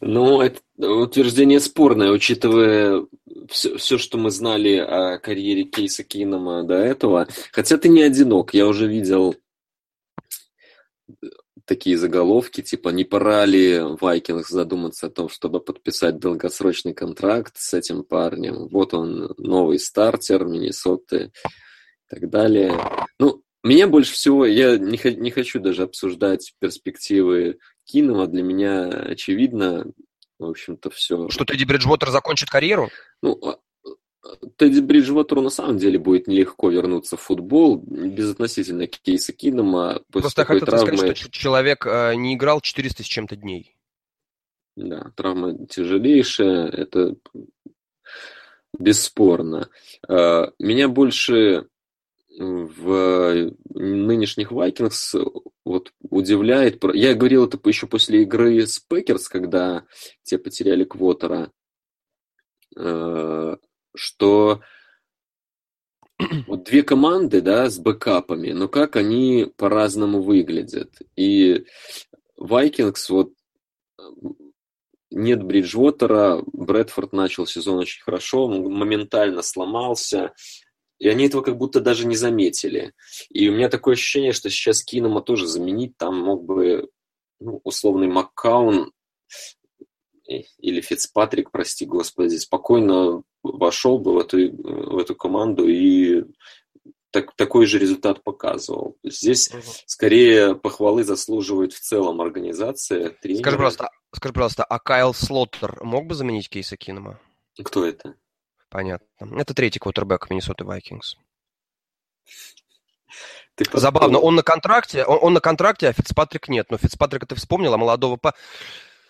Ну, это утверждение спорное, учитывая все, все, что мы знали о карьере Кейса Кинома до этого. Хотя ты не одинок, я уже видел такие заголовки, типа, не пора ли Вайкингс задуматься о том, чтобы подписать долгосрочный контракт с этим парнем. Вот он, новый стартер Миннесоты и так далее. Ну, меня больше всего, я не, не хочу даже обсуждать перспективы Кинома, для меня очевидно, в общем-то, все. Что Тедди Бриджвотер закончит карьеру? Ну, Тедди Бриджвотеру на самом деле будет нелегко вернуться в футбол, безотносительно кейса Кинома. После Просто я хотел травмы... сказать, что человек э, не играл 400 с чем-то дней. Да, травма тяжелейшая, это бесспорно. Меня больше в нынешних Вайкингс вот удивляет. Я говорил это еще после игры с Пекерс, когда те потеряли Квотера, э, что вот две команды, да, с бэкапами, но как они по-разному выглядят. И Вайкингс, вот нет Бриджвотера, Брэдфорд начал сезон очень хорошо, моментально сломался, и они этого как будто даже не заметили. И у меня такое ощущение, что сейчас Кинома тоже заменить, там мог бы ну, условный Маккаун или Фицпатрик, прости господи, спокойно вошел бы в эту, в эту команду и так, такой же результат показывал. Здесь угу. скорее похвалы заслуживает в целом организация. Тренера. Скажи, пожалуйста, скажи, пожалуйста, а Кайл Слоттер мог бы заменить Кейса Кинома? Кто это? Понятно. Это третий квотербек Миннесоты Вайкингс. Забавно, он на контракте, он, он на контракте, а Фицпатрик нет. Но Фицпатрика ты вспомнил, а молодого по...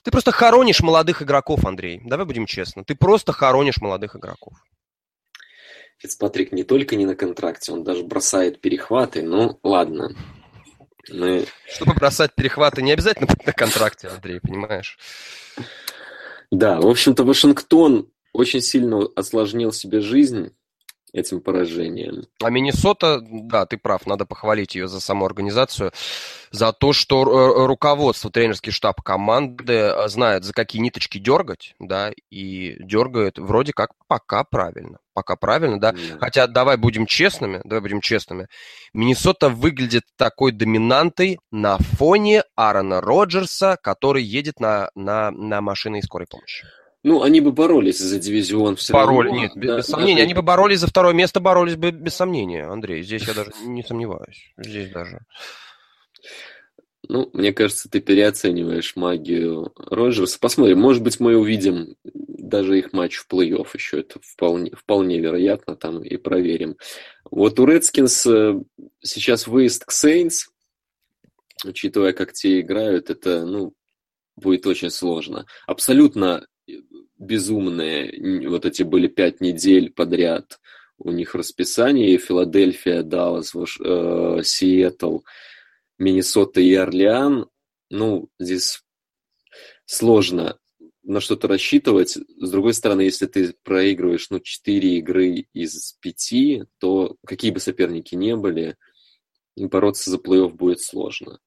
Ты просто хоронишь молодых игроков, Андрей. Давай будем честны. Ты просто хоронишь молодых игроков. Фицпатрик не только не на контракте, он даже бросает перехваты. Ну, ладно. Мы... Чтобы бросать перехваты, не обязательно быть на контракте, Андрей, понимаешь? Да, в общем-то, Вашингтон очень сильно осложнил себе жизнь этим поражением. А Миннесота, да, ты прав, надо похвалить ее за саму организацию, за то, что руководство, тренерский штаб команды э, знает, за какие ниточки дергать, да, и дергает вроде как пока правильно. Пока правильно, да. Yeah. Хотя давай будем честными, давай будем честными. Миннесота выглядит такой доминантой на фоне Аарона Роджерса, который едет на, на, на машине скорой помощи. Ну, они бы боролись за дивизион все Пароль, равно. Нет, без, да, без сомнения. Они бы боролись за второе место, боролись бы без сомнения, Андрей. Здесь я даже не сомневаюсь. Здесь даже. Ну, мне кажется, ты переоцениваешь магию Роджерса. Посмотрим, может быть, мы увидим даже их матч в плей-офф еще. Это вполне, вполне вероятно, там и проверим. Вот у Редскинс э, сейчас выезд к Сейнс, учитывая, как те играют, это, ну, будет очень сложно. Абсолютно безумные. Вот эти были пять недель подряд у них расписание. Филадельфия, Даллас, э, Сиэтл, Миннесота и Орлеан. Ну, здесь сложно на что-то рассчитывать. С другой стороны, если ты проигрываешь ну, 4 игры из 5, то какие бы соперники не были, бороться за плей-офф будет сложно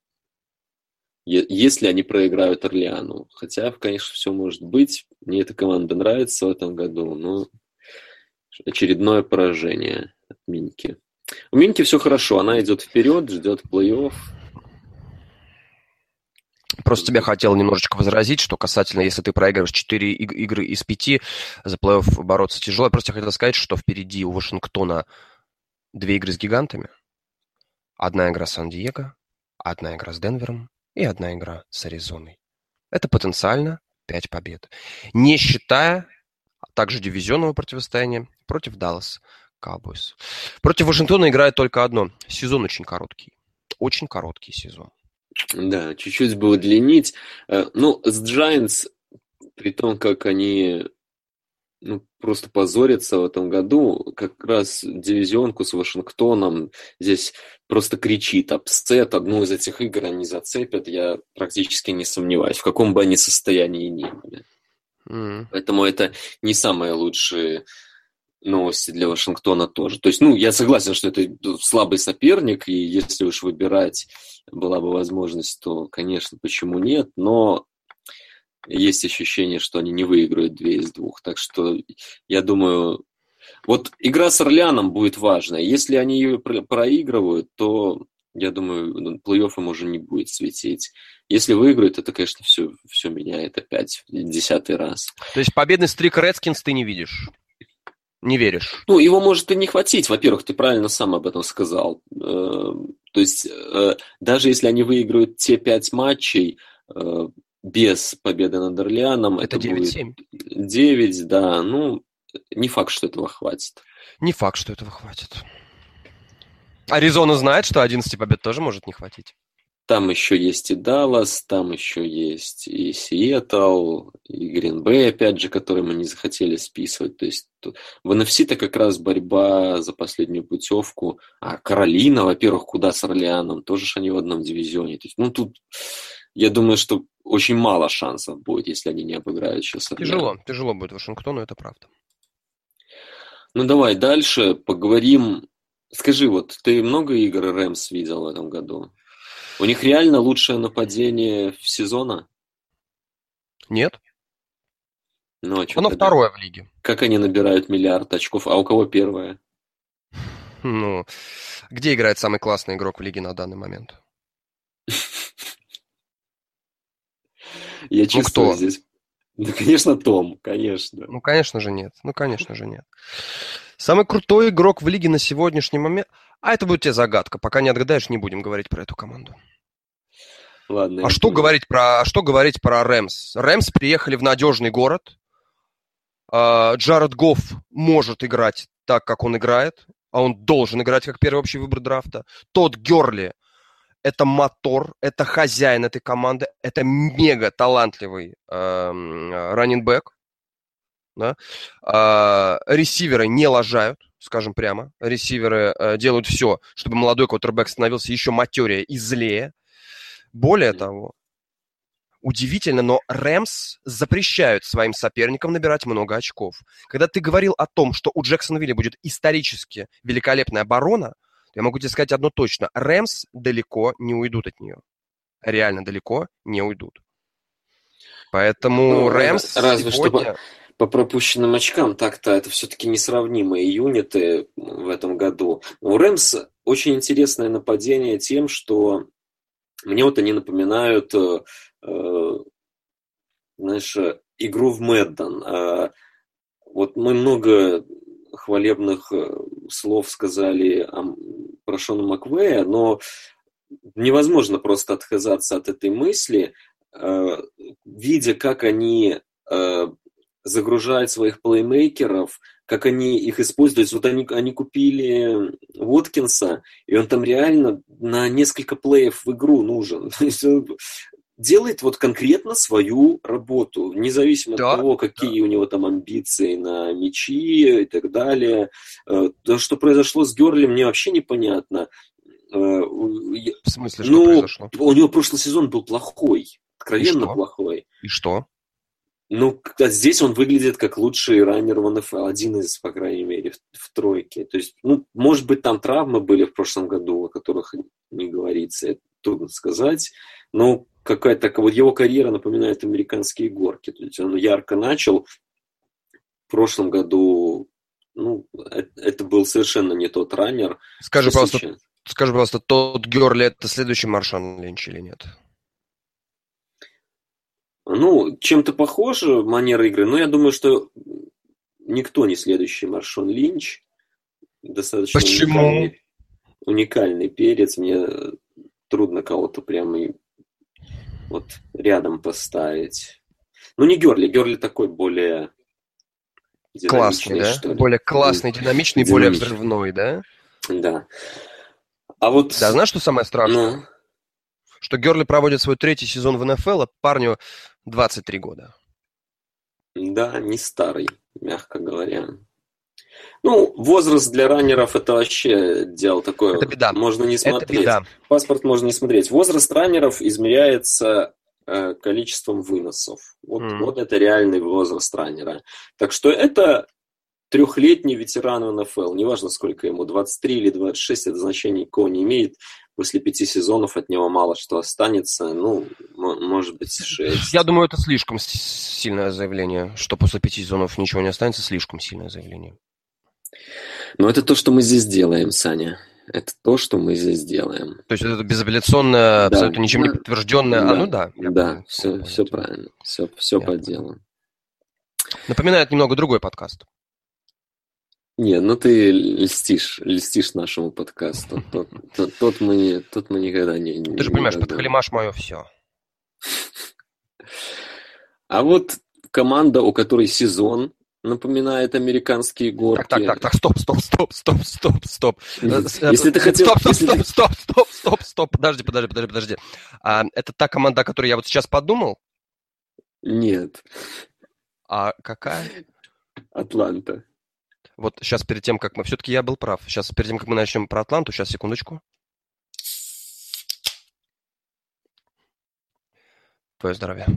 если они проиграют Орлеану. Хотя, конечно, все может быть. Мне эта команда нравится в этом году, но очередное поражение от Минки. У Минки все хорошо, она идет вперед, ждет плей-офф. Просто тебе хотел немножечко возразить, что касательно, если ты проигрываешь 4 игры из 5, за плей-офф бороться тяжело. Я просто хотел сказать, что впереди у Вашингтона две игры с гигантами, одна игра с Сан-Диего, одна игра с Денвером, и одна игра с Аризоной. Это потенциально 5 побед. Не считая также дивизионного противостояния против Даллас Cowboys. Против Вашингтона играет только одно. Сезон очень короткий. Очень короткий сезон. Да, чуть-чуть бы удлинить. Э, ну, с Giants, при том, как они ну, просто позориться в этом году. Как раз дивизионку с Вашингтоном здесь просто кричит upset. Одну из этих игр они зацепят, я практически не сомневаюсь, в каком бы они состоянии ни были. Мм. Поэтому это не самые лучшие новости для Вашингтона тоже. То есть, ну, я согласен, что это слабый соперник, и если уж выбирать была бы возможность, то, конечно, почему нет, но есть ощущение, что они не выиграют две из двух. Так что я думаю, вот игра с Орлеаном будет важная. Если они ее проигрывают, то я думаю, ну, плей-офф им уже не будет светить. Если выиграют, это, конечно, все, все меняет опять десятый раз. То есть победный стрик Редскинс ты не видишь? Не веришь? Ну, его может и не хватить. Во-первых, ты правильно сам об этом сказал. Э, то есть, э, даже если они выиграют те пять матчей, э, без победы над Орлеаном. Это, это 9-7. Будет 9, да. Ну, не факт, что этого хватит. Не факт, что этого хватит. Аризона знает, что 11 побед тоже может не хватить. там еще есть и Даллас, там еще есть и Сиэтл, и Гринбей, опять же, который мы не захотели списывать. То есть в NFC-то как раз борьба за последнюю путевку. А Каролина, во-первых, куда с Орлеаном? Тоже же они в одном дивизионе. То есть, ну, тут я думаю, что очень мало шансов будет, если они не обыграют сейчас. Тяжело, тяжело будет Вашингтону, это правда. Ну давай дальше поговорим. Скажи, вот ты много игр Рэмс видел в этом году? У них реально лучшее нападение в сезона? Нет. Ну, а Оно тогда? второе в лиге. Как они набирают миллиард очков? А у кого первое? Ну, где играет самый классный игрок в лиге на данный момент? Я ну, чувствую здесь. Ну, конечно, Том, конечно. Ну, конечно же, нет. Ну, конечно же, нет. Самый крутой игрок в лиге на сегодняшний момент... А это будет тебе загадка. Пока не отгадаешь, не будем говорить про эту команду. Ладно. А что понял. говорить про, а что говорить про Рэмс? Рэмс приехали в надежный город. А, Джаред Гофф может играть так, как он играет, а он должен играть как первый общий выбор драфта. Тот Герли это мотор, это хозяин этой команды, это мега талантливый раннинбэк. Да? Э, ресиверы не лажают, скажем прямо. Ресиверы э, делают все, чтобы молодой квотербек становился еще матерее и злее. Более того, удивительно, но Рэмс запрещают своим соперникам набирать много очков. Когда ты говорил о том, что у Джексонвилля будет исторически великолепная оборона, я могу тебе сказать одно точно. Рэмс далеко не уйдут от нее. Реально далеко не уйдут. Поэтому ну, Рэмс разве сегодня... что по, по пропущенным очкам так-то это все-таки несравнимые юниты в этом году. У Рэмс очень интересное нападение тем, что мне вот они напоминают, э, э, знаешь, игру в Мэддон. Э, вот мы много хвалебных э, слов сказали про Шона Маквея, но невозможно просто отказаться от этой мысли, э, видя, как они э, загружают своих плеймейкеров, как они их используют. Вот они, они купили Уоткинса, и он там реально на несколько плеев в игру нужен делает вот конкретно свою работу, независимо да, от того, какие да. у него там амбиции на мячи и так далее. Э, то, что произошло с Герли, мне вообще непонятно. Э, в смысле, что ну, произошло? У него прошлый сезон был плохой, откровенно и плохой. И что? Ну, здесь он выглядит как лучший раннер в НФЛ, один из, по крайней мере, в, в тройке. То есть, ну, может быть, там травмы были в прошлом году, о которых не говорится, трудно сказать. Но какая-то вот его карьера напоминает американские горки. То есть он ярко начал. В прошлом году ну, это был совершенно не тот раннер. Скажи, сейчас. скажи, пожалуйста, тот Герли это следующий Маршан Линч или нет? Ну, чем-то похоже манера игры, но я думаю, что никто не следующий Маршон Линч. Достаточно Почему? Уникальный, уникальный перец. Мне трудно кого-то прямо вот рядом поставить. Ну, не Герли, Герли такой более классный, да? Что ли. Более классный, динамичный, динамичный, более взрывной, да? Да. А вот... Да, знаешь, что самое страшное? Ну... Что Герли проводит свой третий сезон в НФЛ, а парню 23 года. Да, не старый, мягко говоря. Ну, возраст для раннеров это вообще дело такое. Это беда. Можно не смотреть. Это беда. Паспорт можно не смотреть. Возраст раннеров измеряется э, количеством выносов. Вот, mm. вот это реальный возраст раннера. Так что это трехлетний ветеран НФЛ. Неважно, сколько ему, 23 или 26, это значение никакого не имеет. После пяти сезонов от него мало что останется. Ну, может быть, шесть. Я думаю, это слишком сильное заявление, что после пяти сезонов ничего не останется. Слишком сильное заявление. Но это то, что мы здесь делаем, Саня. Это то, что мы здесь делаем. То есть это безапелляционное, да. абсолютно ничем не подтвержденное. Да. А, ну да. Да, все, все правильно. Все, все по делу. Напоминает немного другой подкаст. Не, ну ты льстишь, льстишь нашему подкасту. Тот, тот, тот, мы, тот мы никогда не... Ты же понимаешь, подхалимаш мое все. А вот команда, у которой сезон напоминает американские горки. Так, так, так, так, стоп, стоп, стоп, стоп, стоп, стоп. Если ты хотел... Стоп, стоп, стоп, стоп, стоп, стоп, стоп, подожди, подожди, подожди, подожди. А, это та команда, о которой я вот сейчас подумал? Нет, А какая? Атланта. Вот сейчас перед тем, как мы... Все-таки я был прав. Сейчас перед тем, как мы начнем про Атланту, сейчас, секундочку. Твое здоровье.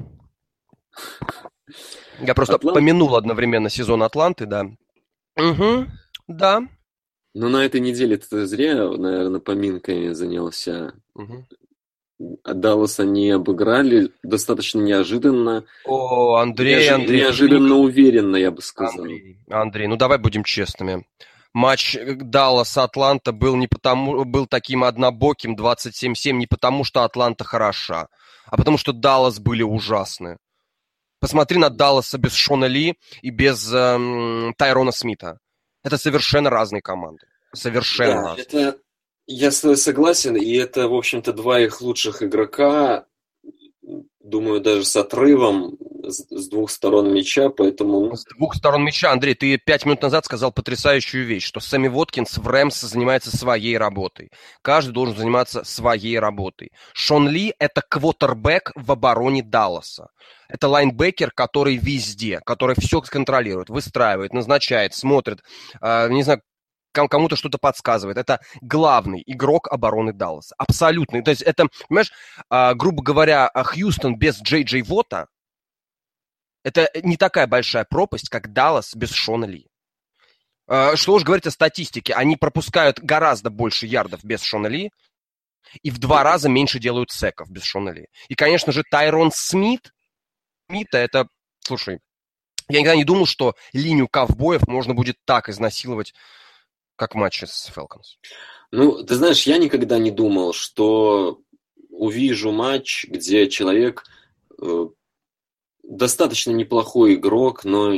Я просто Атланта? помянул одновременно сезон Атланты, да. Угу, да. Но на этой неделе ты зря, наверное, поминками занялся. А Даллас они обыграли достаточно неожиданно. О, Андрей, Неожи- Андрей. Неожиданно уверенно, я бы сказал. Андрей, Андрей, ну давай будем честными. Матч Даллас-Атланта был не потому, был таким однобоким 27-7 не потому, что Атланта хороша, а потому что Даллас были ужасны. Посмотри на Далласа без Шона Ли и без эм, Тайрона Смита. Это совершенно разные команды. Совершенно Да, разные. это я с тобой согласен, и это, в общем-то, два их лучших игрока, думаю, даже с отрывом с, двух сторон мяча, поэтому ну, С двух сторон мяча, Андрей, ты пять минут назад сказал потрясающую вещь, что Сэмми Воткинс в Рэмс занимается своей работой. Каждый должен заниматься своей работой. Шон Ли – это квотербек в обороне Далласа. Это лайнбекер, который везде, который все контролирует, выстраивает, назначает, смотрит, э, не знаю, ком- кому-то что-то подсказывает. Это главный игрок обороны Далласа. Абсолютный. То есть это, понимаешь, а, грубо говоря, а, Хьюстон без Джей Джей Вота это не такая большая пропасть, как Даллас без Шона Ли. А, Что уж говорить о статистике. Они пропускают гораздо больше ярдов без Шона Ли и в два раза меньше делают секов без Шона Ли. И, конечно же, Тайрон Смит, Смита это, слушай, я никогда не думал, что линию ковбоев можно будет так изнасиловать, как в матче с Фелконс. Ну, ты знаешь, я никогда не думал, что увижу матч, где человек э, достаточно неплохой игрок, но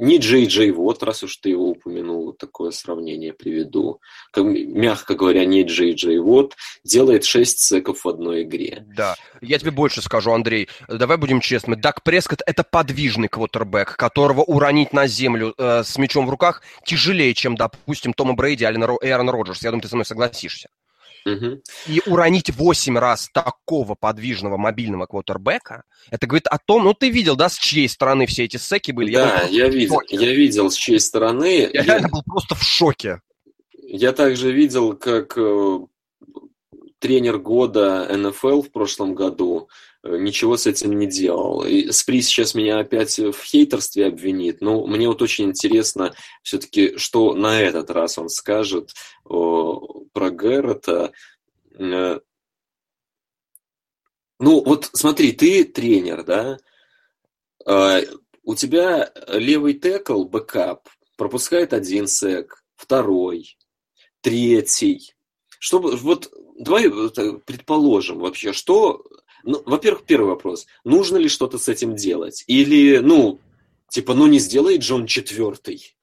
не Джей Джей Вот, раз уж ты его упомянул, такое сравнение приведу. Как, мягко говоря, не Джей Джей Вот, делает 6 секов в одной игре. Да. Я тебе больше скажу, Андрей. Давай будем честны. Дак Прескотт – это подвижный квотербек, которого уронить на землю э, с мячом в руках тяжелее, чем, допустим, Тома Брейди и Аарона Роджерс. Я думаю, ты со мной согласишься. Угу. И уронить 8 раз такого подвижного мобильного квотербека, это говорит о том, ну ты видел, да, с чьей стороны все эти секи были? Да, я, в видел, я видел с чьей стороны. Я реально был просто в шоке. Я также видел, как э, тренер года НФЛ в прошлом году ничего с этим не делал. И Спри сейчас меня опять в хейтерстве обвинит, но мне вот очень интересно все-таки, что на этот раз он скажет о, про Гэррета. Э, Ну, вот смотри, ты тренер, да? Э, У тебя левый tackle, backup, пропускает один sack, второй, третий. Чтобы, вот, давай э, предположим вообще, что... Ну, во-первых, первый вопрос. Нужно ли что-то с этим делать? Или, ну, типа, ну не сделает Джон четвертый?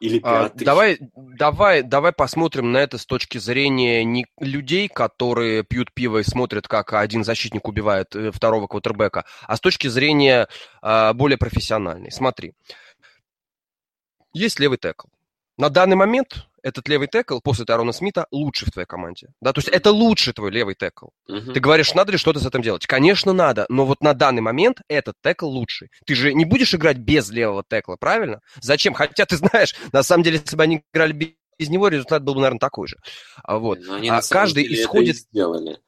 Или А, пятый? давай, давай, давай посмотрим на это с точки зрения не людей, которые пьют пиво и смотрят, как один защитник убивает э, второго квотербека, а с точки зрения а, более профессиональной. Смотри, есть левый текл. На данный момент этот левый текл после Тайрона Смита лучший в твоей команде. Да? То есть это лучший твой левый текл. Мгм. Ты говоришь, надо ли что-то с этим делать? Конечно, надо, но вот на данный момент этот текл лучший. Ты же не будешь играть без левого текла, правильно? Зачем? Хотя ты знаешь, на самом деле, если бы они играли без него, результат был бы, наверное, такой же. А Вот. Но они А каждый деле исходит- сделали.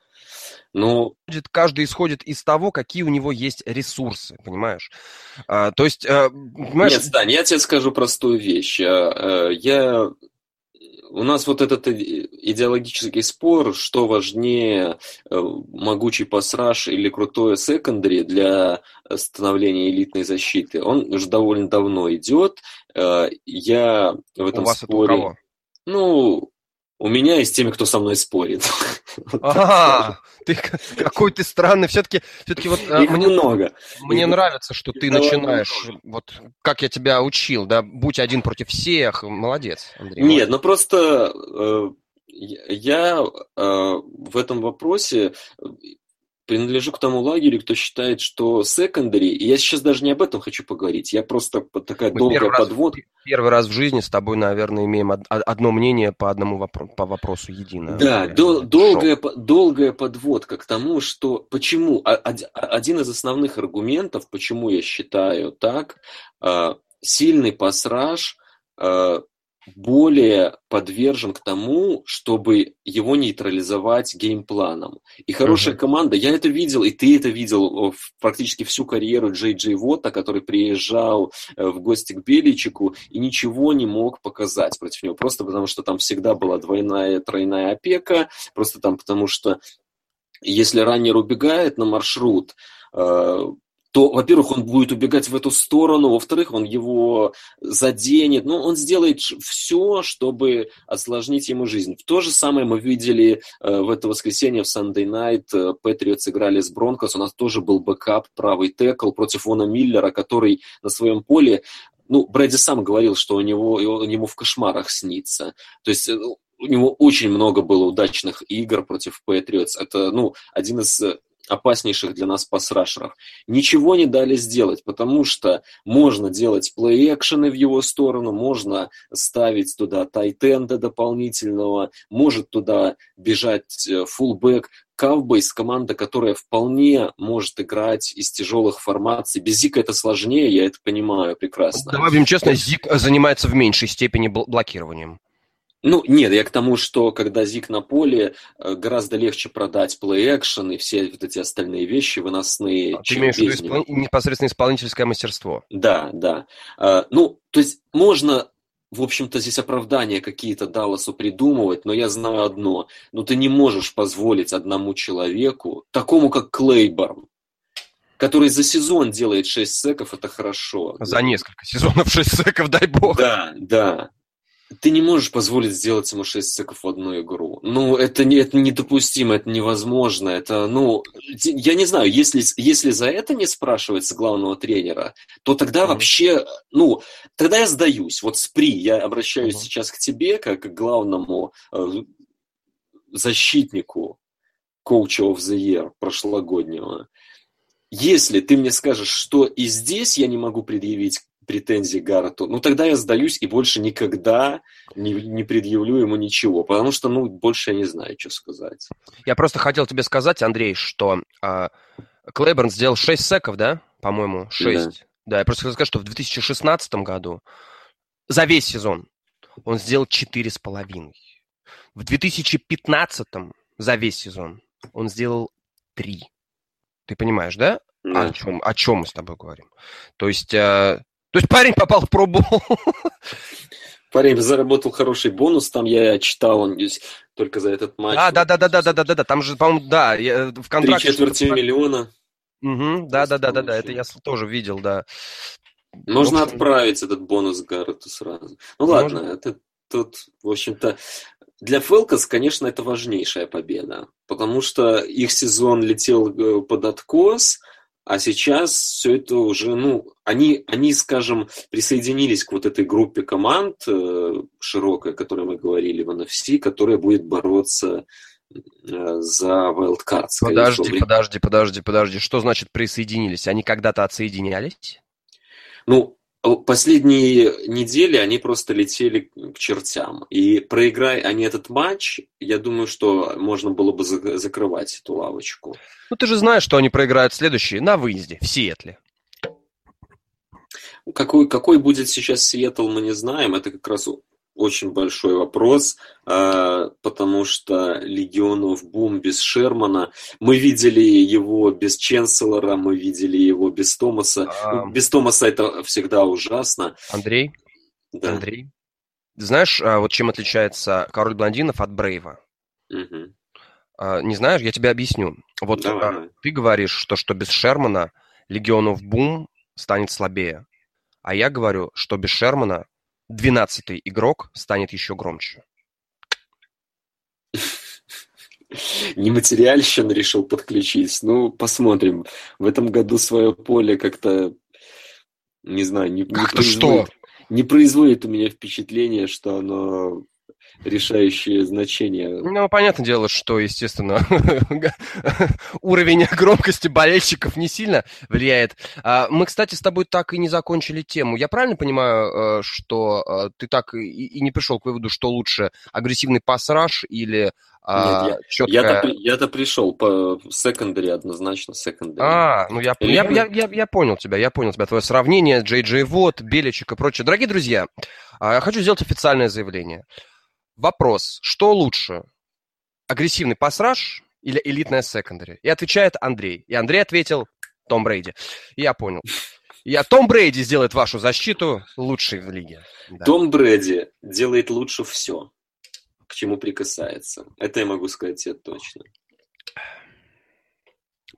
Ну, Исходит- Каждый исходит из того, какие у него есть ресурсы, понимаешь? А, то есть, э, понимаешь, Нет, Стань, я тебе скажу простую вещь. А, э, Я... У нас вот этот идеологический спор, что важнее, э, могучий пассаж или крутое секондари для становления элитной защиты, он уже довольно давно идет. Э, Я в у этом вас это у споре... кого? Ну, у меня и с теми, кто со мной спорит. Ага, ты какой ты странный. Все-таки, все-таки вот э, Их мне, много. мне нравится, что ты начинаешь, вот как я тебя учил, да, будь один против всех, молодец, Андрей. Нет, ну просто э, я э, в этом вопросе принадлежу к тому лагерю, кто считает, что секондари, и я сейчас даже не об этом хочу поговорить, я просто такая Мы долгая подводка. Первый раз в жизни с тобой, наверное, имеем одно мнение по одному вопросу, по вопросу едино. Да, дол- долгая, долгая подводка к тому, что почему, один из основных аргументов, почему я считаю так, а, сильный пассаж а, более подвержен к тому, чтобы его нейтрализовать геймпланом. И хорошая uh-huh. команда, я это видел, и ты это видел в практически всю карьеру Джей Джей Вота, который приезжал э, в гости к Беличику и ничего не мог показать против него, просто потому что там всегда была двойная, тройная опека, просто там потому что если runner убегает на маршрут, э, то, во-первых, он будет убегать в эту сторону, во-вторых, он его заденет, ну, он сделает все, чтобы осложнить ему жизнь. То же самое мы видели э, в это воскресенье в Sunday Night, э, Patriots играли с Broncos, у нас тоже был backup, правый tackle против Вона Миллера, который на своем поле ну, Брэди сам говорил, что у него, у него в кошмарах снится. То есть э, у него очень много было удачных игр против Патриотс. Это, ну, один из опаснейших для нас пасрашеров. Ничего не дали сделать, потому что можно делать плей-экшены в его сторону, можно ставить туда тайтенда дополнительного, может туда бежать фулбэк. Cowboys – команда, которая вполне может играть из тяжелых формаций. Без Зика это сложнее, я это понимаю прекрасно. Давай будем честно, Зик занимается в меньшей степени блокированием. Ну, нет, я к тому, что когда Зик на поле, э, гораздо легче продать плей-экшен и все вот эти остальные вещи выносные. А ты имеешь в виду испол... непосредственно исполнительское мастерство? Да, да. А, ну, то есть можно в общем-то, здесь оправдания какие-то Далласу придумывать, но я знаю одно. Ну, ты не можешь позволить одному человеку, такому как Клейборн, который за сезон делает 6 секов, это хорошо. За несколько сезонов 6 секов, дай бог. Да, да ты не можешь позволить сделать ему 6 секов в одну игру. Ну, это, не, это недопустимо, это невозможно. Это, ну, я не знаю, если, если за это не спрашивается главного тренера, то тогда mm-hmm. вообще, ну, тогда я сдаюсь. Вот Спри, я обращаюсь mm-hmm. сейчас к тебе, как к главному э, защитнику Coach of the Year прошлогоднего. Если ты мне скажешь, что и здесь я не могу предъявить претензий Гаррету, ну тогда я сдаюсь и больше никогда не, не предъявлю ему ничего, потому что, ну, больше я не знаю, что сказать. Я просто хотел тебе сказать, Андрей, что э, Клейборн сделал 6 секов, да, по-моему, 6. Да. да, я просто хотел сказать, что в 2016 году за весь сезон он сделал 4,5. В 2015 за весь сезон он сделал 3. Ты понимаешь, да? Да. О чем, о чем мы с тобой говорим? То есть э, то есть парень попал в пробу. Парень заработал хороший бонус, там я читал, он здесь только за этот матч. А, да, да, да, да, да, да, да, да, там же, по-моему, да, в контракте. Три четверти миллиона. Угу, да, да, да, да, да, это я тоже видел, да. Можно общем... отправить этот бонус Гаррету сразу. Ну ладно, Можно? это тут, в общем-то, для Фелкас, конечно, это важнейшая победа, потому что их сезон летел э, под откос, а сейчас все это уже, ну, они, они, скажем, присоединились к вот этой группе команд э, широкой, о которой мы говорили в NFC, которая будет бороться э, за wildcard. Подожди, всего. подожди, подожди, подожди. Что значит присоединились? Они когда-то отсоединялись? Ну, Последние недели они просто летели к чертям. И проиграя они этот матч, я думаю, что можно было бы закрывать эту лавочку. Ну ты же знаешь, что они проиграют следующие на выезде в Сиэтле. Какой, какой будет сейчас Сиэтл, мы не знаем. Это как раз очень большой вопрос, а, потому что Легионов бум без Шермана. Мы видели его без Ченселора, мы видели его без Томаса. А... Без Томаса это всегда ужасно. Андрей? Да. Андрей? Знаешь, а, вот чем отличается король блондинов от Брейва? Угу. Не знаешь, я тебе объясню. Вот Давай. ты говоришь, что, что без Шермана Легионов бум станет слабее. А я говорю, что без Шермана двенадцатый игрок станет еще громче. Нематериальщин решил подключить. Ну, посмотрим. В этом году свое поле как-то, не знаю, не, не, производит, что? не производит у меня впечатление, что оно решающее значение. Ну, понятное дело, что, естественно, уровень громкости болельщиков не сильно влияет. А, мы, кстати, с тобой так и не закончили тему. Я правильно понимаю, э, что э, ты так и не пришел к выводу, что лучше агрессивный пассаж или а, Нет, я, четкая... я-то, я-то пришел по секондари однозначно секондари. А, ну я, Или... я, я, я, я понял тебя, я понял тебя. Твое сравнение, Джей Джей Вот, Беличек и прочее. Дорогие друзья, а, я хочу сделать официальное заявление. Вопрос, что лучше, агрессивный пассаж или элитная секондари? И отвечает Андрей. И Андрей ответил Том Брейди. И я понял. Я Том Брейди сделает вашу защиту лучшей в лиге. Да. Том Брейди делает лучше все к чему прикасается. Это я могу сказать тебе точно.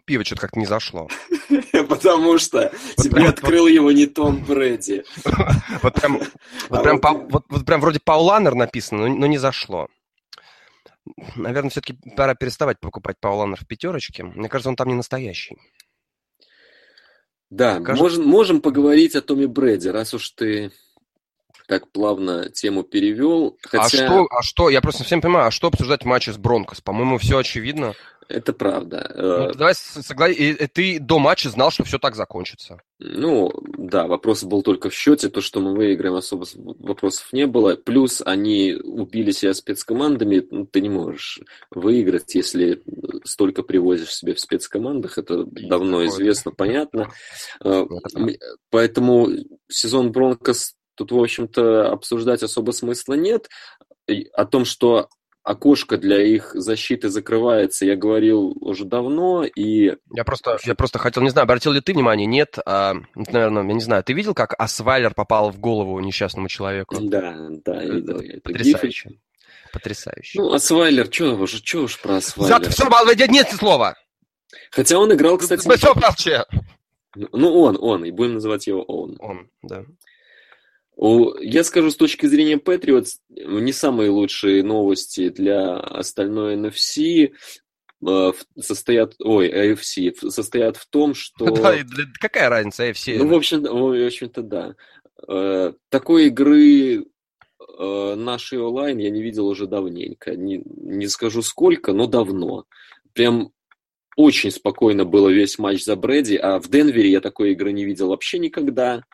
Пиво что-то как-то не зашло. Потому что тебе открыл его не Том Брэди. Вот прям, вот прям, вроде Пауланер написано, но, не зашло. Наверное, все-таки пора переставать покупать Пауланер в пятерочке. Мне кажется, он там не настоящий. Да, можем, можем поговорить о Томе Брэди, раз уж ты так плавно тему перевел. А хотя... А что, а что, я просто совсем понимаю, а что обсуждать матчи с Бронкос? По-моему, все очевидно. Это правда. Ну, э, давай согласись, ты до матча знал, что все так закончится. Ну, да, вопрос был только в счете. То, что мы выиграем, особо вопросов не было. Плюс они убили себя спецкомандами. Ну, ты не можешь выиграть, если столько привозишь себе в спецкомандах. Это давно известно, понятно. Э, поэтому сезон Бронкос тут, в общем-то, обсуждать особо смысла нет. О том, что окошко для их защиты закрывается, я говорил уже давно, и... Я просто, я просто хотел, не знаю, обратил ли ты внимание, нет, а, наверное, я не знаю, ты видел, как Асвайлер попал в голову несчастному человеку? Да, да, я видел. Я Потрясающе. Это Потрясающе. Ну, Асвайлер, что уж, что уж про Асвайлер? Зато все, нет слова! Хотя он играл, кстати... Все, молчи! Ну, он, он, и будем называть его он. Он, да. Я скажу, с точки зрения Patriots, не самые лучшие новости для остальной NFC э, состоят, ой, AFC, состоят в том, что... Да, какая разница AFC? Ну, в общем, в общем-то, да. Э, такой игры э, нашей онлайн я не видел уже давненько. Не, не скажу сколько, но давно. Прям очень спокойно было весь матч за Брэди, а в Денвере я такой игры не видел вообще никогда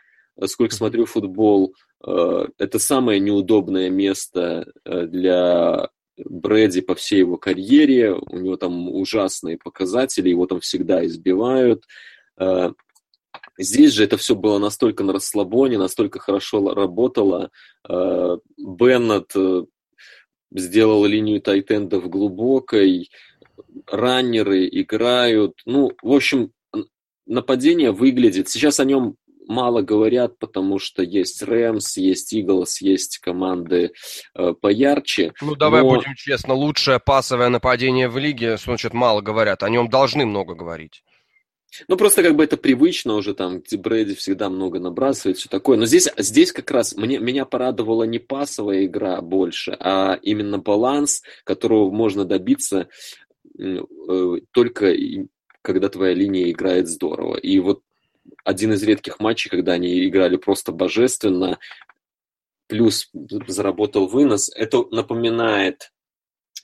сколько смотрю футбол, э, это самое неудобное место э, для Брэди по всей его карьере. У него там ужасные показатели, его там всегда избивают. Э, здесь же это все было настолько на расслабоне, настолько хорошо работало. Беннет сделал линию тайтендов глубокой, раннеры играют. Ну, в общем, нападение выглядит. Сейчас о нем мало говорят, потому что есть Рэмс, есть Иглс, есть команды э, поярче. Ну, давай но... будем честно, лучшее пасовое нападение в лиге, значит, мало говорят, о нем должны много говорить. Ну, просто как бы это привычно уже, там, Брэди всегда много набрасывает, все такое. Но здесь, здесь как раз мне, меня порадовала не пасовая игра больше, а именно баланс, которого можно добиться э, только когда твоя линия играет здорово. И вот один из редких матчей, когда они играли просто божественно, плюс заработал вынос. Это напоминает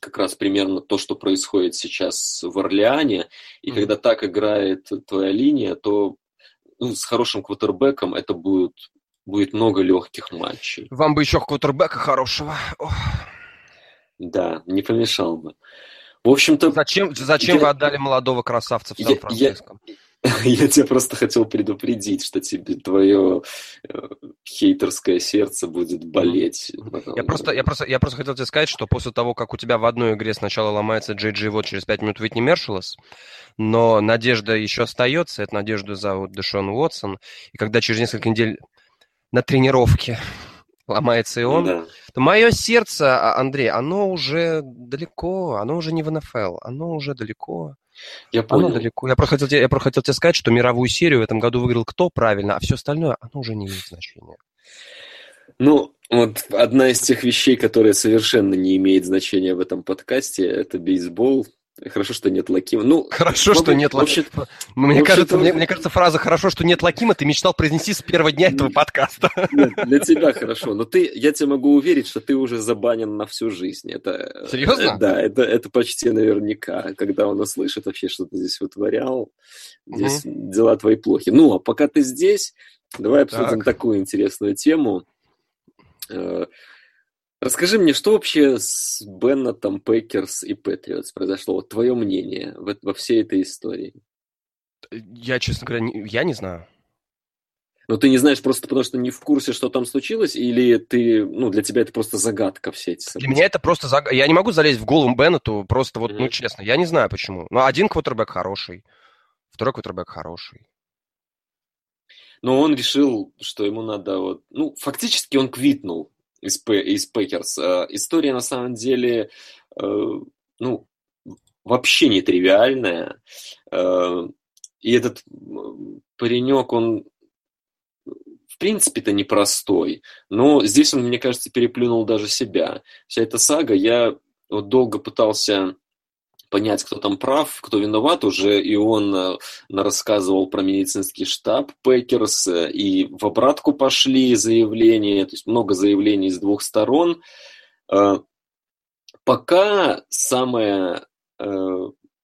как раз примерно то, что происходит сейчас в Орлеане. И mm-hmm. когда так играет твоя линия, то ну, с хорошим квотербеком это будет, будет много легких матчей. Вам бы еще квотербека хорошего. Ох. Да, не помешал бы. В общем-то... Зачем, зачем я... вы отдали молодого красавца в Сан-Франциско? Я, Я тебя просто хотел предупредить, что тебе твое э, хейтерское сердце будет болеть. Я просто, я, просто, я просто хотел тебе сказать, что после того, как у тебя в одной игре сначала ломается Джей вот через 5 минут Витни Мершелос, но надежда еще остается, это надежда зовут Дэшон Уотсон, и когда через несколько недель на тренировке ломается и он, да. то мое сердце, а, Андрей, оно уже далеко, оно уже не в НФЛ, оно уже далеко. Я понял. Оно далеко. Я просто, хотел я просто хотел тебе сказать, что мировую серию в этом году выиграл кто правильно, а все остальное, оно уже не имеет значения. Ну, вот одна из тех вещей, которая совершенно не имеет значения в этом подкасте, это бейсбол. Хорошо, что нет Лакима. Ну, хорошо, что нет Лакима. Мне, кажется, мне, мне кажется, фраза «хорошо, что нет Лакима» ты мечтал произнести с первого дня этого подкаста. Нет, для тебя хорошо, но ты, я тебе могу уверить, что ты уже забанен на всю жизнь. Это, Серьезно? Да, это, это почти наверняка, когда он услышит вообще, что ты здесь вытворял. Здесь угу. дела твои плохи. Ну, а пока ты здесь, давай обсудим так. такую интересную тему. Расскажи мне, что вообще с Беннетом, Packers и Patriots произошло? Вот твое мнение во, во всей этой истории. Я, честно говоря, не, я не знаю. Но ты не знаешь просто потому, что не в курсе, что там случилось, или ты, ну, для тебя это просто загадка все эти события? Для меня это просто загадка. Я не могу залезть в голову Беннету, просто вот, mm-hmm. ну, честно, я не знаю почему. Но один квотербек хороший, второй квотербек хороший. Но он решил, что ему надо вот... Ну, фактически он квитнул из, из Packers. Э, история на самом деле, э, ну, вообще не тривиальная. Э, и этот паренек, он в принципе-то непростой, но здесь он, мне кажется, переплюнул даже себя. Вся эта сага, я вот долго пытался понять, кто там прав, кто виноват уже, и он э, рассказывал про медицинский штаб Packers, э, и в обратку пошли заявления, то есть много заявлений с двух сторон. Э, пока самое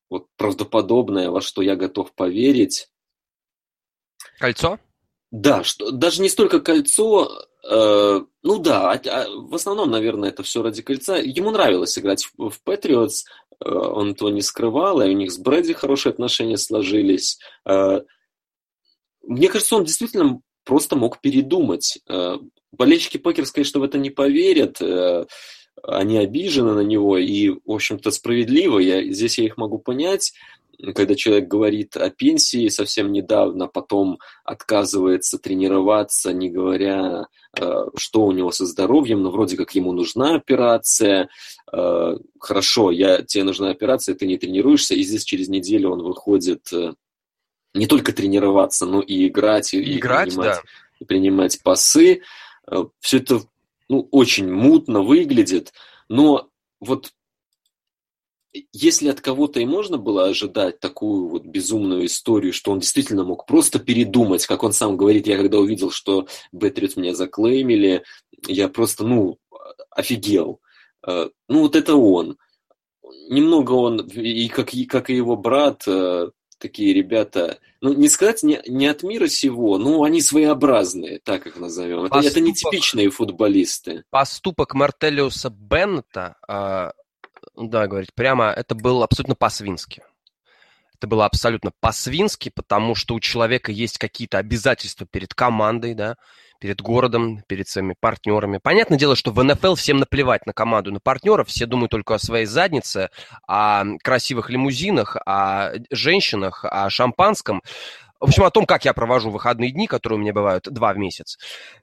вот, правдоподобное, во что я готов поверить... Кольцо? Да, что, даже не столько кольцо, э, ну да, а, а, в основном, наверное, это все ради кольца. Ему нравилось играть в, в Patriots, он этого не скрывал, и у них с Брэди хорошие отношения сложились. Э, мне кажется, он действительно просто мог передумать. Э, болельщики Packers, конечно, в это не поверят, э, они обижены на него, и, в общем-то, справедливо, я, здесь я их могу понять, когда человек говорит о пенсии совсем недавно, потом отказывается тренироваться, не говоря, э, что у него со здоровьем, но вроде как ему нужна операция. Э, хорошо, я, тебе нужна операция, ты не тренируешься, и здесь через неделю он выходит э, не только тренироваться, но и играть, и, и играть, принимать, да. и принимать пасы. Все это ну, очень мутно выглядит, но вот если от кого-то и можно было ожидать такую вот безумную историю, что он действительно мог просто передумать, как он сам говорит, я когда увидел, что Бэтрид меня заклеймили, я просто, ну, офигел. Э, ну, вот это он. Немного он, и как, и как и его брат, э, такие ребята, ну, не сказать не, не от мира сего, но они своеобразные, так их назовем. Поступок, это, это не типичные футболисты. Поступок Мартелиуса Беннета а, да, говорить прямо, это было абсолютно по-свински. Это было абсолютно по-свински, потому что у человека есть какие-то обязательства перед командой, да, перед городом, перед своими партнерами. Понятное дело, что в НФЛ всем наплевать на команду, на партнеров, все думают только о своей заднице, о красивых лимузинах, о женщинах, о шампанском. В общем, о том, как я провожу выходные дни, которые у меня бывают два в месяц.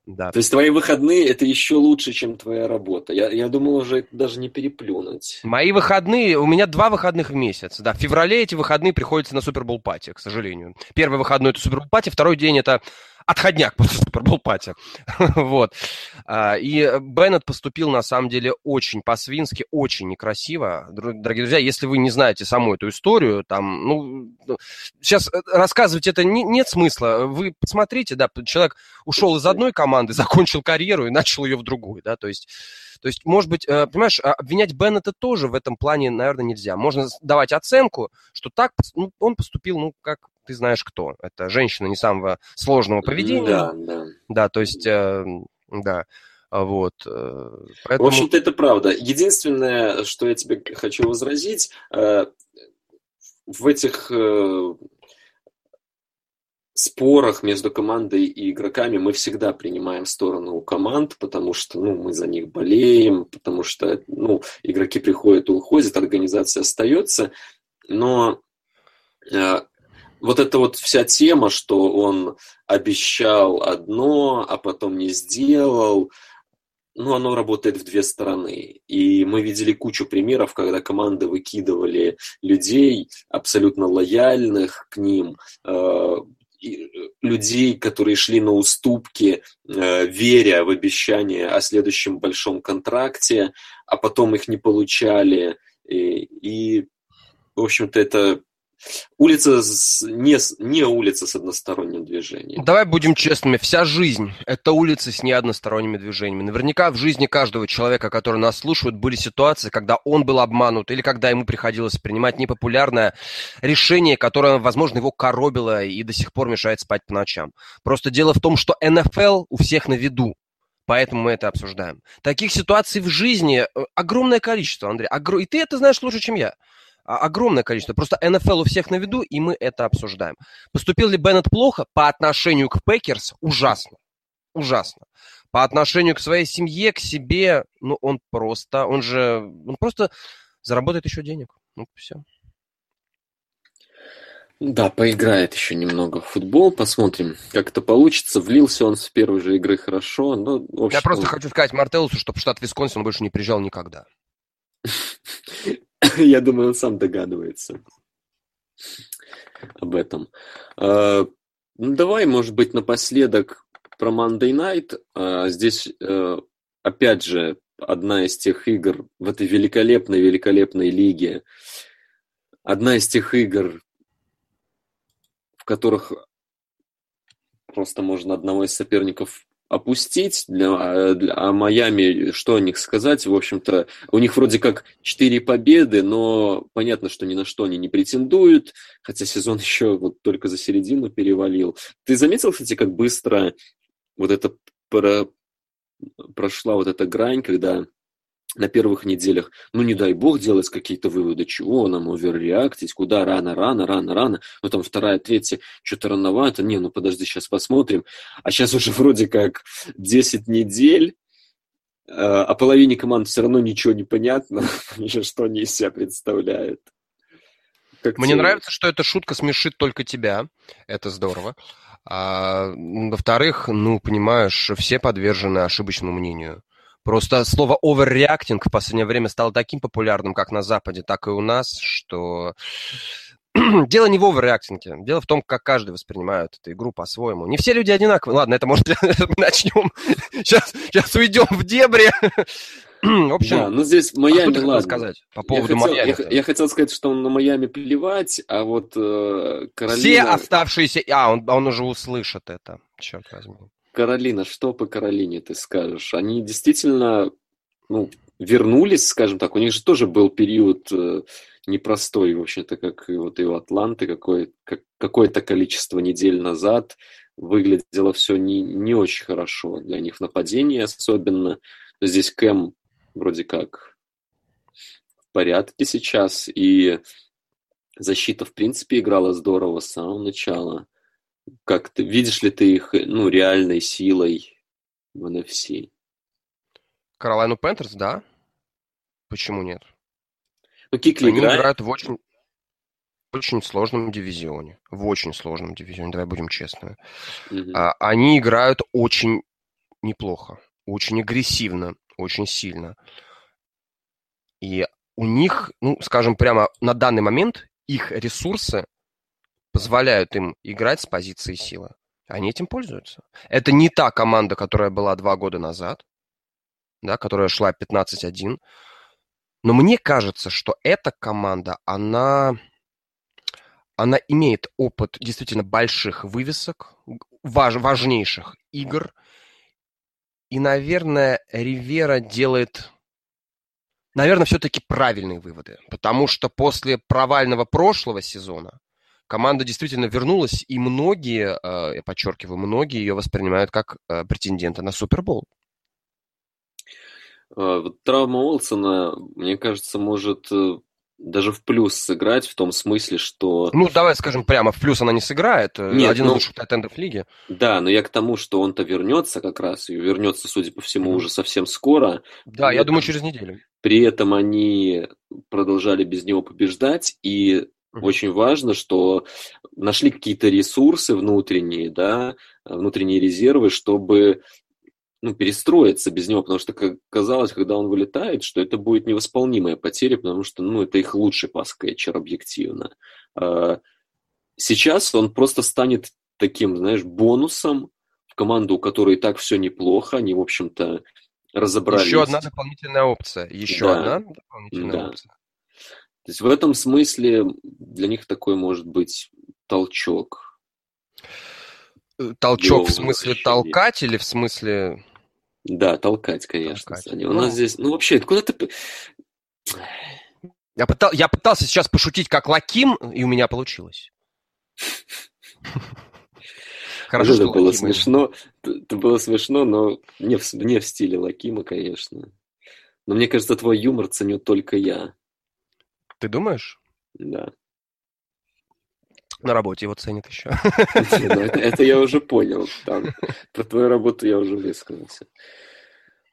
Да. То есть твои выходные – это еще лучше, чем твоя работа. Я, я думал уже даже не переплюнуть. Мои выходные, у меня два выходных в месяц. Да, в феврале эти выходные приходятся на Супербол пати, к сожалению. Первый выходной – это Супербол пати, второй день – это отходняк после Супербол пати. вот. А, и Беннет поступил, на самом деле, очень по-свински, очень некрасиво. Дорогие друзья, если вы не знаете саму эту историю, там, ну, сейчас э, рассказывать это не, нет смысла. Вы посмотрите, да, человек ушел из одной команды, закончил карьеру и начал ее в другую, да, то есть то есть, может быть, э, понимаешь, а, обвинять Беннета тоже в этом плане, наверное, нельзя. Можно давать оценку, что так ну, он поступил, ну, как ты знаешь кто. Это женщина не самого сложного поведения. Да, да. Да, то есть, э, да. Вот. Э, поэтому... В общем-то, это правда. Единственное, что я тебе хочу возразить, в этих спорах между командой и игроками мы всегда принимаем сторону команд, потому что ну, мы за них болеем, потому что ну, игроки приходят и уходят, организация остается. Но вот эта вот вся тема, что он обещал одно, а потом не сделал, ну, оно работает в две стороны. И мы видели кучу примеров, когда команды выкидывали людей, абсолютно лояльных к ним, э, людей, которые шли на уступки, э, веря в обещание о следующем большом контракте, а потом их не получали. И, и в общем-то, это Улица с, не, не улица с односторонним движением. Давай будем честными. Вся жизнь – это улица с неодносторонними движениями. Наверняка в жизни каждого человека, который нас слушает, были ситуации, когда он был обманут или когда ему приходилось принимать непопулярное решение, которое, возможно, его коробило и до сих пор мешает спать по ночам. Просто дело в том, что НФЛ у всех на виду. Поэтому мы это обсуждаем. Таких ситуаций в жизни э, огромное количество, Андрей. И ты это знаешь лучше, чем я. А, огромное количество. Просто НФЛ у всех на виду, и мы это обсуждаем. Поступил ли Беннет плохо? По отношению к Packers ужасно. Ужасно. По отношению к своей семье, к себе, ну, он просто, он же, он просто заработает еще денег. Ну, все. Да, поиграет еще немного в футбол, посмотрим, как это получится. Влился он с первой же игры хорошо. Но, общем, Я просто он... хочу сказать Мартелусу, чтобы штат Висконсин больше не приезжал никогда. Я думаю, он сам догадывается об этом. А, ну, давай, может быть, напоследок про Monday Night. А, здесь, э, опять же, одна из тех игр в этой великолепной-великолепной лиге. Одна из тех игр, в которых просто можно одного из соперников опустить для, для а Майами, что о них сказать, в общем-то, у них вроде как четыре победы, но понятно, что ни на что они не претендуют, хотя сезон еще вот только за середину перевалил. Ты заметил, кстати, как быстро вот это про, прошла вот эта грань, когда на первых неделях, ну, не дай бог делать какие-то выводы, чего нам оверреактить, куда рано, рано, рано, рано, ну, там вторая, третья, что-то рановато, не, ну, подожди, сейчас посмотрим, а сейчас уже вроде как 10 недель, э, о половине команд все равно ничего не понятно, что они из себя представляют. Как Мне тебе? нравится, что эта шутка смешит только тебя, это здорово. А, во-вторых, ну, понимаешь, все подвержены ошибочному мнению. Просто слово overreacting в последнее время стало таким популярным как на Западе, так и у нас, что дело не в оверреактинге, дело в том, как каждый воспринимает эту игру по-своему. Не все люди одинаковые. Ладно, это может мы начнем. Сейчас, сейчас уйдем в дебри. В общем, да, ну здесь в Майами, а ладно. сказать по поводу я хотел, Майами? Я, я хотел сказать, что на Майами плевать, а вот э, Каролина... Все оставшиеся... А, он, он уже услышит это, черт возьми. Каролина, что по Каролине ты скажешь? Они действительно ну, вернулись, скажем так, у них же тоже был период э, непростой, в общем-то, как и вот и у Атланты, какое, как, какое-то количество недель назад выглядело все не, не очень хорошо для них, нападение особенно. Здесь Кэм вроде как в порядке сейчас, и защита, в принципе, играла здорово с самого начала. Как ты, видишь ли ты их, ну, реальной силой в NFC? Каролайну Пентерс, да. Почему нет? Ну, Кикли Они играет? играют в очень, очень сложном дивизионе. В очень сложном дивизионе, давай будем честны. Угу. А, они играют очень неплохо, очень агрессивно, очень сильно. И у них, ну, скажем прямо, на данный момент их ресурсы позволяют им играть с позиции силы. Они этим пользуются. Это не та команда, которая была два года назад, да, которая шла 15-1. Но мне кажется, что эта команда, она, она имеет опыт действительно больших вывесок, важ, важнейших игр. И, наверное, Ривера делает, наверное, все-таки правильные выводы. Потому что после провального прошлого сезона команда действительно вернулась, и многие, э, я подчеркиваю, многие ее воспринимают как э, претендента на Супербол. Э, травма Олсона, мне кажется, может даже в плюс сыграть в том смысле, что... Ну, давай скажем прямо, в плюс она не сыграет. Нет, Один ну, из лучших тайтендов лиги. Да, но я к тому, что он-то вернется как раз, и вернется, судя по всему, уже совсем скоро. Да, я думаю, через неделю. При этом они продолжали без него побеждать, и очень важно, что нашли какие-то ресурсы внутренние, да, внутренние резервы, чтобы ну, перестроиться без него, потому что как казалось, когда он вылетает, что это будет невосполнимая потеря, потому что ну, это их лучший пас-кетчер объективно. А, сейчас он просто станет таким, знаешь, бонусом в команду, у которой и так все неплохо, они, в общем-то, разобрались. Еще одна дополнительная опция. Еще да. одна дополнительная да. опция. То есть в этом смысле для них такой может быть толчок. Э, толчок в смысле толкать или в смысле... Да, толкать, конечно. Толкать. У ну... нас здесь... Ну, вообще, откуда ты... Я, пытал, я пытался сейчас пошутить как Лаким, и у меня получилось. Хорошо, это было смешно. Это было смешно, но не в, не в стиле Лакима, конечно. Но мне кажется, твой юмор ценю только я. Ты думаешь? Да. На работе его ценят еще. Ну, это я уже понял. Про твою работу я уже высказался.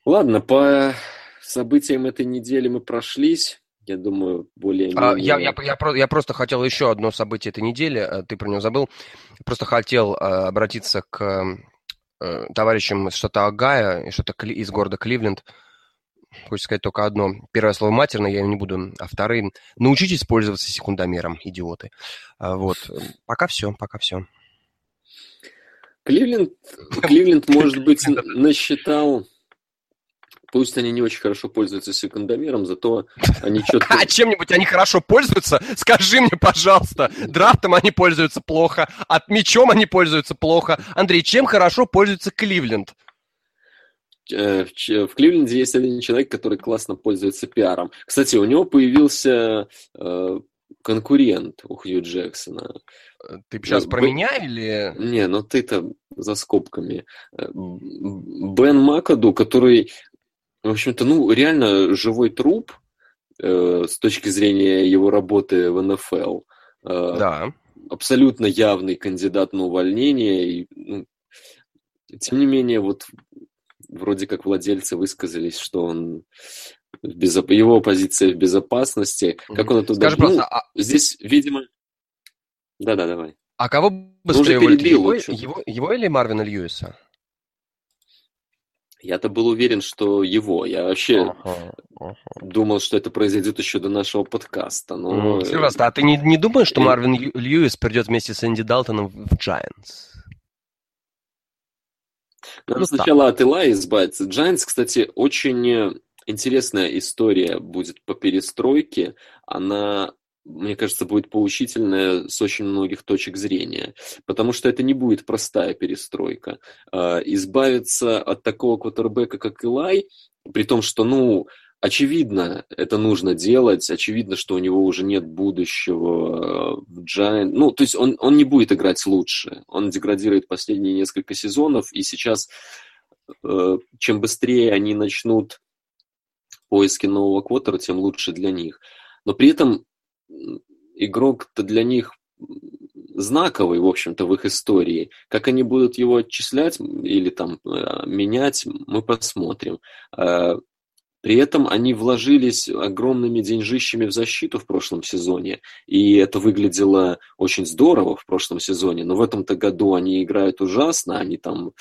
Ладно, по событиям этой недели мы прошлись. Я думаю, более-менее... А, я, я, я, я просто хотел еще одно событие этой недели, э, ты про него забыл. Просто хотел а, обратиться к а, товарищам из штата Огайо и штата из города Кливленд. Хочется сказать только одно. Первое слово матерное, я не буду, а вторые научитесь пользоваться секундомером, идиоты. А, вот. Пока все, пока все. Кливленд, Кливленд может быть, насчитал Пусть они не очень хорошо пользуются секундомером, зато они что-то... А чем-нибудь они хорошо пользуются? Скажи мне, пожалуйста. Драфтом они пользуются плохо, от мечом они пользуются плохо. Андрей, чем хорошо пользуется Кливленд? Э, в Кливленде есть один человек, который классно пользуется пиаром. Кстати, у него появился э, конкурент у Хью Джексона. Ты сейчас про Б... меня или... Не, ну ты-то за скобками. Э, Бен Макаду, который в общем-то, ну, реально живой труп э, с точки зрения его работы в НФЛ. Э, да. Абсолютно явный кандидат на увольнение. И, ну, тем не менее, вот вроде как владельцы высказались, что он безоп... его позиция в безопасности. Как он это Скажи просто, а... Здесь, видимо... Да-да, давай. А кого быстрее ну, его, его, его или Марвина Льюиса? Я-то был уверен, что его. Я вообще ага, ага. думал, что это произойдет еще до нашего подкаста. Но... Mm, серьезно, а ты не, не думаешь, что Марвин Льюис придет вместе с Энди Далтоном в Giants? Надо ну, сначала от Илая избавиться. Giants, кстати, очень интересная история будет по перестройке. Она мне кажется, будет поучительная с очень многих точек зрения, потому что это не будет простая перестройка. А, избавиться от такого квотербека, как Илай, при том, что, ну, очевидно, это нужно делать, очевидно, что у него уже нет будущего в Giant. Ну, то есть он, он не будет играть лучше, он деградирует последние несколько сезонов, и сейчас, э, чем быстрее они начнут поиски нового квотера, тем лучше для них. Но при этом игрок-то для них знаковый, в общем-то, в их истории. Как они будут его отчислять или там э, менять, мы посмотрим. При этом они вложились огромными деньжищами в защиту в прошлом сезоне, и это выглядело очень здорово в прошлом сезоне, но в этом-то году они играют ужасно, они там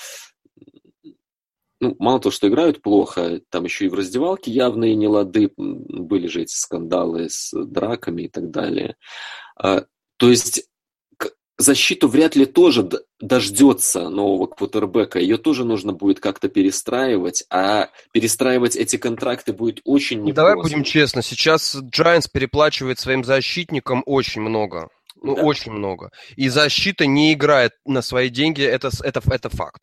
ну, мало того, что играют плохо, там еще и в раздевалке явные нелады, были же эти скандалы с драками и так далее. А, то есть защиту вряд ли тоже дождется нового квотербека. Ее тоже нужно будет как-то перестраивать, а перестраивать эти контракты будет очень непросто. Давай будем честны, сейчас Giants переплачивает своим защитникам очень много. Ну, да. очень много. И защита не играет на свои деньги, это, это, это факт.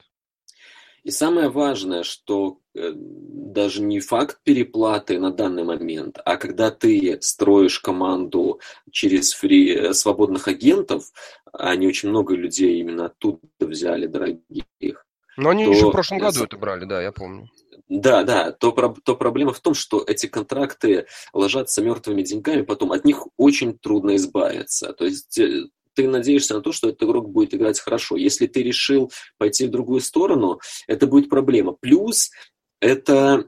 И самое важное, что э, даже не факт переплаты на данный момент, а когда ты строишь команду через фри, э, свободных агентов, а они очень много людей именно оттуда взяли, дорогих. Но они то... еще в прошлом году это брали, да, я помню. Да, да, то, то проблема в том, что эти контракты ложатся мертвыми деньгами, потом от них очень трудно избавиться. То есть э, ты надеешься на то, что этот игрок будет играть хорошо. Если ты решил пойти в другую сторону, это будет проблема. Плюс это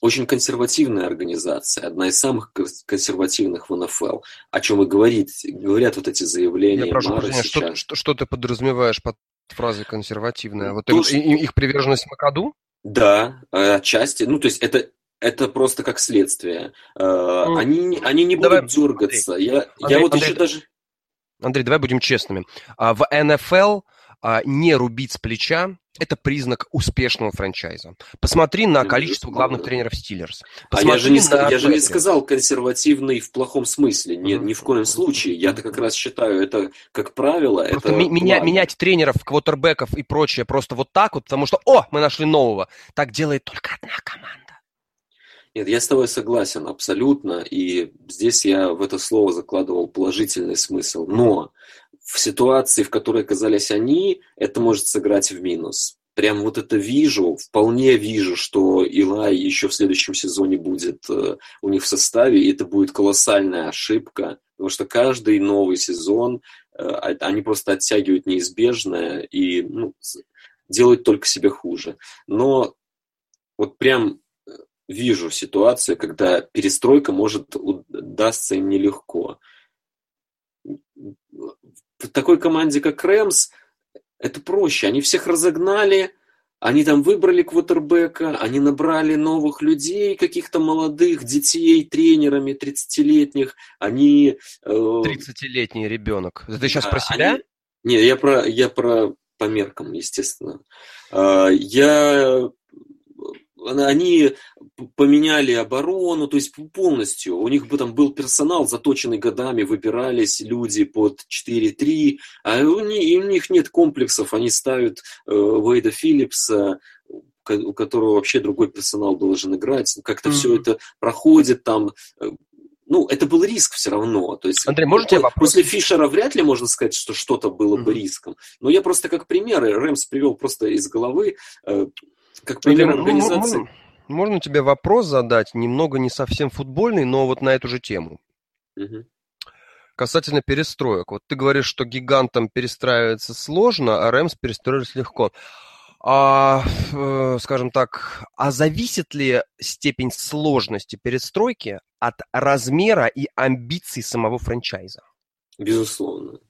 очень консервативная организация, одна из самых консервативных в НФЛ, о чем и говорит, говорят вот эти заявления. Я прошу прощения, что, что, что ты подразумеваешь под фразой консервативная? Вот то, что... их приверженность Макаду? Да, отчасти. Ну, то есть это это просто как следствие. Ну, они, они не будут дергаться. Андрей, я, Андрей, я вот Андрей, еще даже... Андрей, давай будем честными. А в НФЛ а, не рубить с плеча – это признак успешного франчайза. Посмотри на количество главных тренеров Стиллерс. А я же, не, я же не сказал консервативный в плохом смысле. Ни, ни в коем случае. Я-то как раз считаю, это, как правило, Просто это меня- менять тренеров, квотербеков и прочее просто вот так вот, потому что, о, мы нашли нового. Так делает только одна команда. Нет, я с тобой согласен абсолютно, и здесь я в это слово закладывал положительный смысл. Но в ситуации, в которой оказались они, это может сыграть в минус. Прям вот это вижу, вполне вижу, что Илай еще в следующем сезоне будет э, у них в составе, и это будет колоссальная ошибка, потому что каждый новый сезон э, а- они просто оттягивают неизбежное и ну, делают только себе хуже. Но вот прям вижу ситуацию, когда перестройка может удастся им нелегко. В такой команде, как Рэмс, это проще. Они всех разогнали, они там выбрали квотербека, они набрали новых людей, каких-то молодых детей, тренерами 30-летних. Они... э, 30-летний ребенок. Это ты сейчас про себя? они- Не, я про, я про по меркам, естественно. А, Я они поменяли оборону, то есть полностью. У них бы там был персонал, заточенный годами, выбирались люди под 4-3, а у них, у них нет комплексов, они ставят э, Уэйда Филлипса, у которого вообще другой персонал должен играть. Как-то Мгм. все это проходит там. э, Ну, это был риск все равно. То есть, Андрей, можно тебе по- вопрос? После Фишера вряд ли можно сказать, что что-то было бы Мгм. риском. Но я просто как примеры, Рэмс привел просто из головы, э, как пример ну, организации. можно, можно тебе вопрос задать, немного не совсем футбольный, но вот на эту же тему. Мгм. Касательно перестроек. Вот ты говоришь, что гигантам перестраиваться сложно, а Рэмс перестроились легко. А, э, скажем так, а зависит ли степень сложности перестройки от размера и амбиций самого франчайза? Безусловно.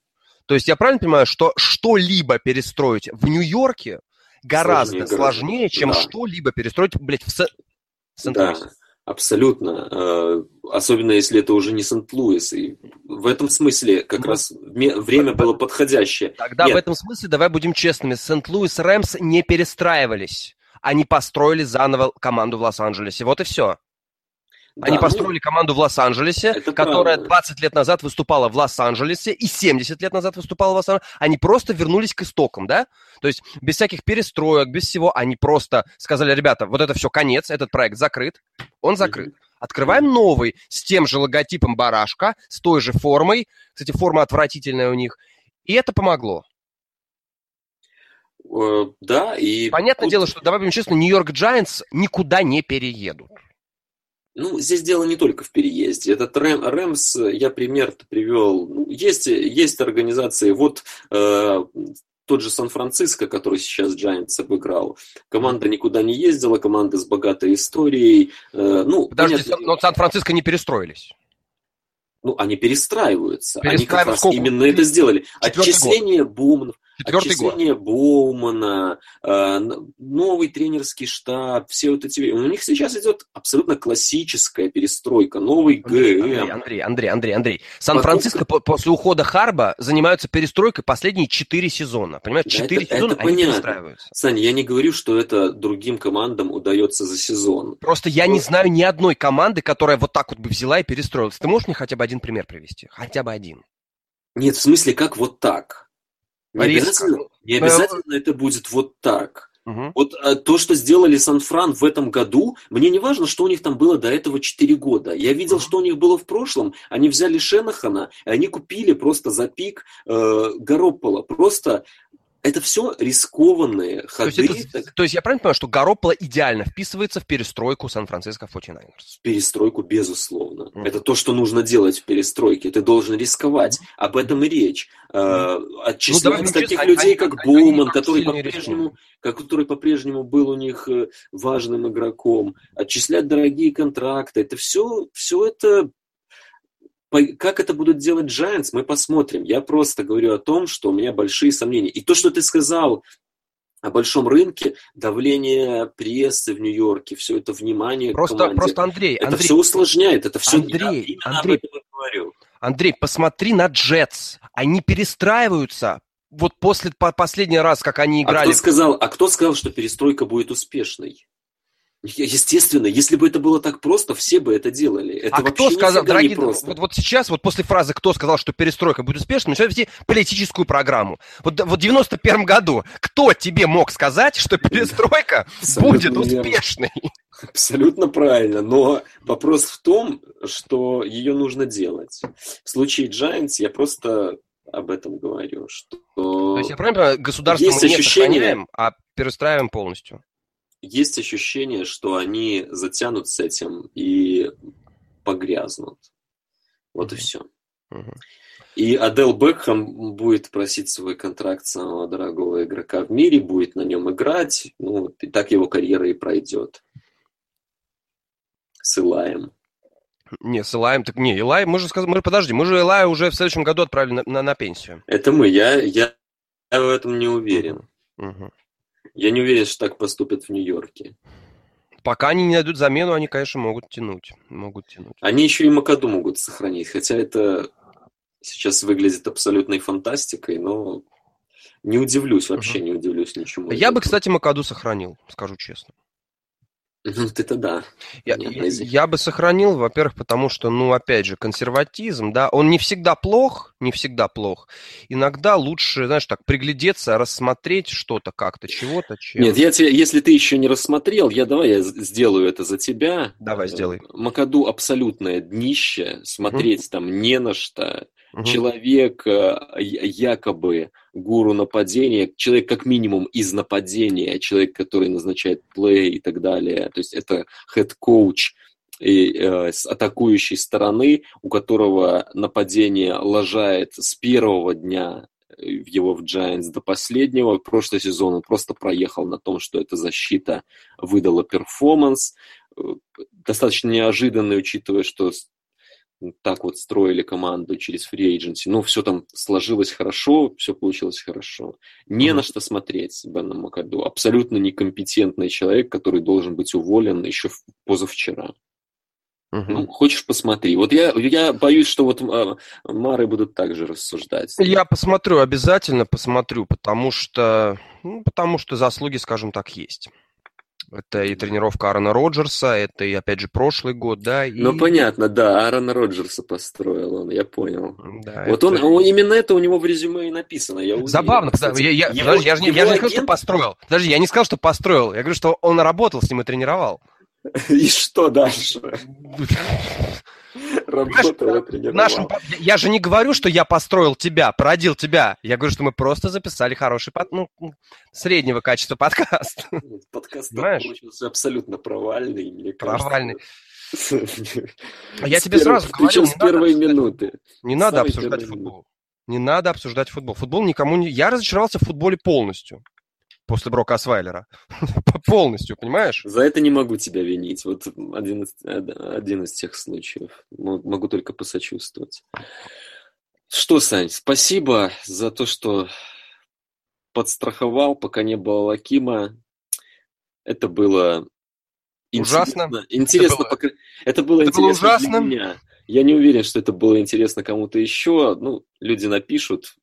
То есть я правильно понимаю, что что-либо перестроить в Нью-Йорке гораздо Сложнее сложнее, чем Да. что-либо перестроить, блядь, в Сен- Да, Сент-Луисе. абсолютно. Э, Особенно если это уже не Сент-Луис. И в этом смысле как Ну, раз время было подходящее. Тогда Нет. в этом смысле давай будем честными. Сент-Луис Рэмс не перестраивались. Они построили заново команду в Лос-Анджелесе. Вот и все. Они Да, ну, построили команду в Лос-Анджелесе, которая правда. 20 лет назад выступала в Лос-Анджелесе и 70 лет назад выступала в Лос-Анджелесе. Они просто вернулись к истокам, да? То есть без всяких перестроек, без всего. Они просто сказали, ребята, вот это все конец, этот проект закрыт. Он закрыт. Открываем новый с тем же логотипом барашка, с той же формой. Кстати, форма отвратительная у них. И это помогло. Э, Да, и... Понятное тут- дело, что, давай будем честны, Нью-Йорк Giants никуда не переедут. Ну, здесь дело не только в переезде. Этот Рэм, Рэмс, я пример-то привел. Ну, есть, есть организации, вот э, тот же Сан-Франциско, который сейчас Giants обыграл. Команда никуда не ездила, команда с богатой историей. Э, ну, Подожди, понятно, но Сан-Франциско не перестроились. ну, они перестраиваются. они как раз сколько? именно это сделали. Четвертый Отчисление Бумнов, Четвертый год. Боумана, э, новый тренерский штаб, все вот эти... У них сейчас идет абсолютно классическая перестройка, новый ГМ. Андрей, Андрей, Андрей, Андрей. Сан-Франциско по- после ухода Харба занимаются перестройкой последние четыре сезона. Понимаешь, Да, четыре это- сезона это они понятно. перестраиваются. Саня, я не говорю, что это другим командам удается за сезон. Просто я не Вот. знаю ни одной команды, которая вот так вот бы взяла и перестроилась. Ты можешь мне хотя бы один пример привести? Хотя бы один. Нет, в смысле, как вот так? Не Резко. обязательно, не обязательно это будет вот так. Мгм. Вот а, то, что сделали Сан-Фран в этом году, мне не важно, что у них там было до этого 4 года. Я видел, Мгм. что у них было в прошлом. Они взяли Шенахана, и они купили просто за пик э, Гароппола. Просто это все рискованные То ходы. есть, это- так, то есть я правильно понимаю, что Гарополо идеально вписывается в перестройку Сан-Франциско 49ers? перестройку, безусловно. Мгм. Это то, что нужно делать в перестройке. Ты должен рисковать. Об этом и речь. Э, давай Отчислять будем таких честны, людей, они- как они- они Боуман, так который по-прежнему, рискуют. который по-прежнему был у них э, важным игроком. Отчислять дорогие контракты. Это все, все это как это будут делать Giants, мы посмотрим. Я просто говорю о том, что у меня большие сомнения. И то, что ты сказал о большом рынке, давление прессы в Нью-Йорке, все это внимание Просто, команде, просто Андрей, это Андрей, все усложняет, это все Андрей, именно Андрей. я говорю. Андрей, посмотри на Джетс. Они перестраиваются вот после по последний раз, как они А играли... кто сказал, а кто сказал, что перестройка будет успешной? Естественно, если бы это было так просто, все бы это делали. Это а кто сказал, дорогие, не просто. вот, вот сейчас, вот после фразы «кто сказал, что перестройка будет успешной», начинают вести политическую программу. Вот, вот в 91 году кто тебе мог сказать, что перестройка Абсолютно будет верно. успешной? Абсолютно правильно, но вопрос в том, что ее нужно делать. В случае Giants я просто об этом говорю, что То есть я правильно понимаю, государство Есть мы не ощущение- сохраняем, а перестраиваем полностью. Есть ощущение, что они затянут с этим и погрязнут. Вот и Мгм. все. Мгм. И Адел Бекхэм будет просить свой контракт самого дорогого игрока в мире, будет на нем играть. Ну, и так его карьера и пройдет. С Илаем. Не, с Илаем, так не, Илай, мы же сказали, мы, подожди, мы же Илая уже в следующем году отправили на, на, на пенсию. Это мы. Я, я, я в этом не уверен. Мгм. Я не уверен, что так поступят в Нью-Йорке. Пока они не найдут замену, они, конечно, могут тянуть. Могут тянуть. Они еще и Макаду могут сохранить, хотя это сейчас выглядит абсолютной фантастикой, но не удивлюсь, вообще не удивлюсь ничему. Я бы, кстати, Макаду сохранил, скажу честно. Ну, ты-то да. Я, Нет, я- я бы сохранил, во-первых, потому что, ну, опять же, консерватизм, да, он не всегда плох, не всегда плох. Иногда лучше, знаешь, так, приглядеться, рассмотреть что-то как-то, чего-то, чем... Нет, я тебе, если ты еще не рассмотрел, я давай я сделаю это за тебя. Давай, Э, сделай. Макаду абсолютное днище, смотреть там не на что. Мгм. Человек э, якобы гуру нападения, человек как минимум из нападения, человек, который назначает play и так далее. То есть это head coach и, э, с атакующей стороны, у которого нападение лажает с первого дня э, в его в Giants до последнего. Прошлый сезон он просто проехал на том, что эта защита выдала перформанс. Э, Достаточно неожиданный, учитывая, что так вот строили команду через free agency. Ну, все там сложилось хорошо, все получилось хорошо. Не Мгм. на что смотреть Беном Макаду. Абсолютно некомпетентный человек, который должен быть уволен еще позавчера. Мгм. Ну, хочешь, посмотри. Вот я, я боюсь, что вот а, Мары будут так же рассуждать. Я посмотрю, обязательно посмотрю, потому что, ну, потому что заслуги, скажем так, есть. Это и тренировка Аарона Роджерса, это и, опять же, прошлый год, да. И... Ну, понятно, да, Аарона Роджерса построил он, я понял. Да, Вот это- он, он- именно это у него в резюме и написано, я уверен. Забавно, Кстати, я, я, его- подожди, я же не, я же не сказал, что построил. Подожди, я не сказал, что построил. Я говорю, что он работал с ним и тренировал. И что дальше? Работал и В тренировал. нашем по- я- же не говорю, что я построил тебя, породил тебя. Я говорю, что мы просто записали хороший, под- ну, среднего качества подкаст. Подкаст получился абсолютно провальный, мне кажется. Провальный. С я тебе сразу говорю, Причем с первой минуты. Не надо обсуждать футбол. Не надо обсуждать футбол. Футбол никому не... Я разочаровался в футболе полностью после Брока Освайлера. Полностью, понимаешь? За это не могу тебя винить. Вот один из, один из тех случаев. Могу только посочувствовать. Что, Сань, спасибо за то, что подстраховал, пока не было Лакима. Это было Ужасно. интересно. Интересно, было- пока- это было это было интересно для ужасно. меня. Я не уверен, что это было интересно кому-то еще. Ну, люди напишут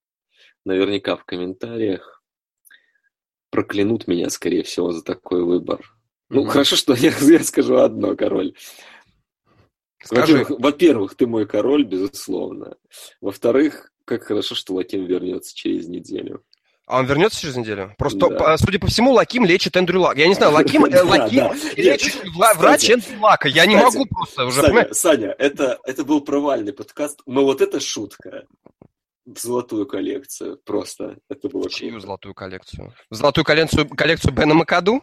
наверняка в комментариях. Проклянут меня, скорее всего, за такой выбор. Ну, Мгм. хорошо, что я, я скажу одно, король. Скажи. Во-первых, во-первых, ты мой король, безусловно. Во-вторых, как хорошо, что Лаким вернется через неделю. А он вернется через неделю? Просто, Да. по- судя по всему, Лаким лечит Эндрю Лак. Я не знаю, Лаким, э, Лаким лечит врач Эндрю Лака. Я не могу просто уже, Саня? Саня, это, это был провальный подкаст, но вот эта шутка золотую коллекцию просто. Это было Чью круто. золотую коллекцию? Золотую коллекцию, коллекцию Бена Макаду?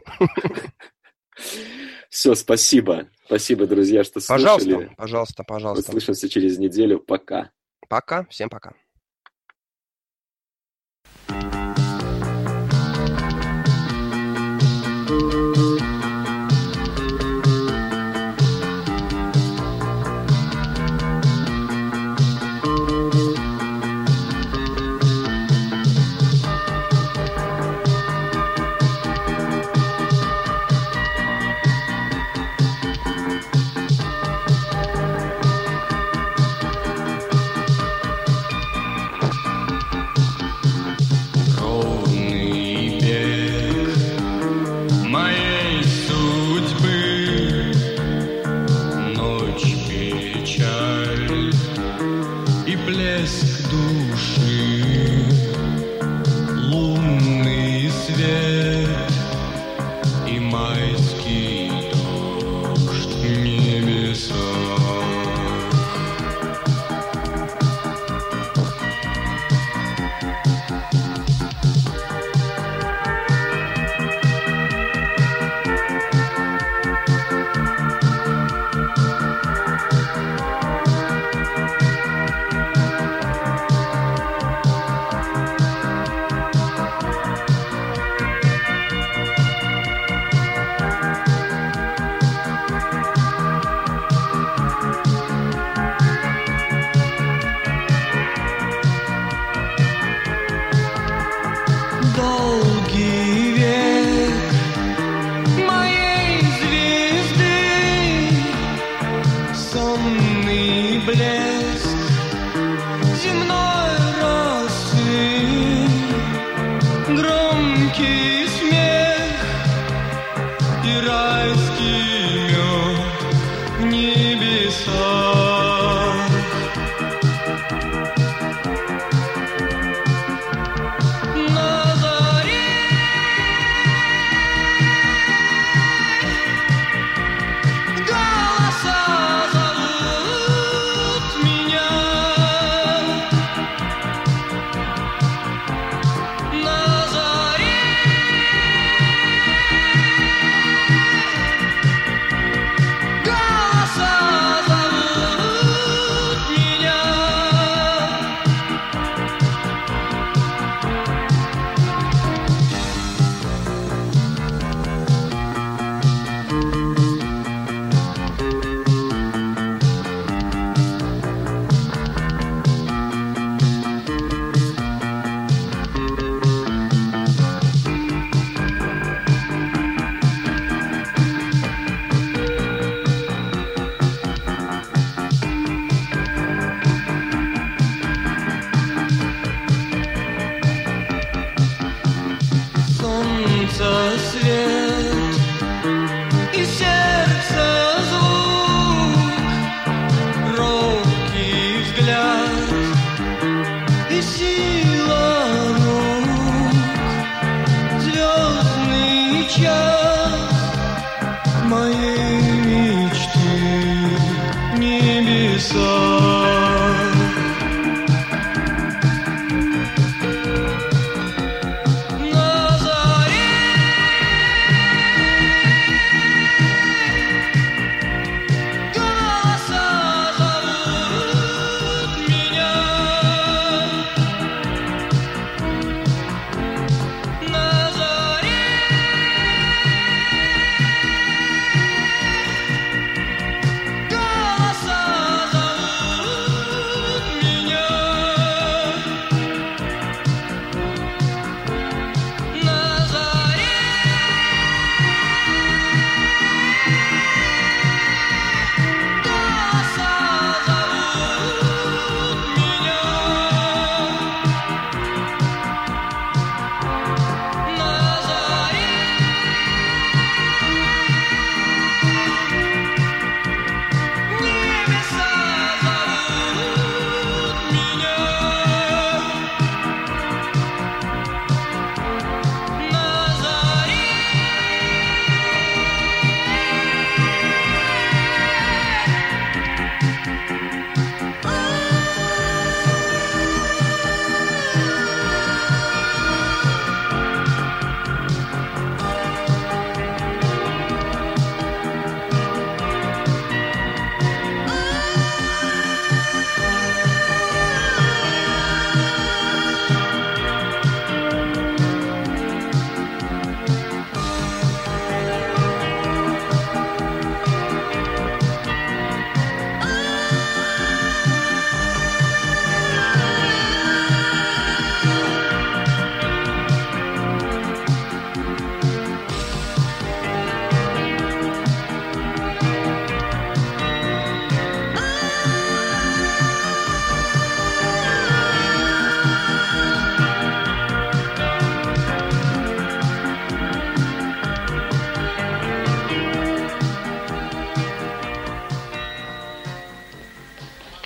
Все, спасибо. Спасибо, друзья, что Пожалуйста, слушали. пожалуйста, пожалуйста. Услышимся через неделю. Пока. Пока, всем пока.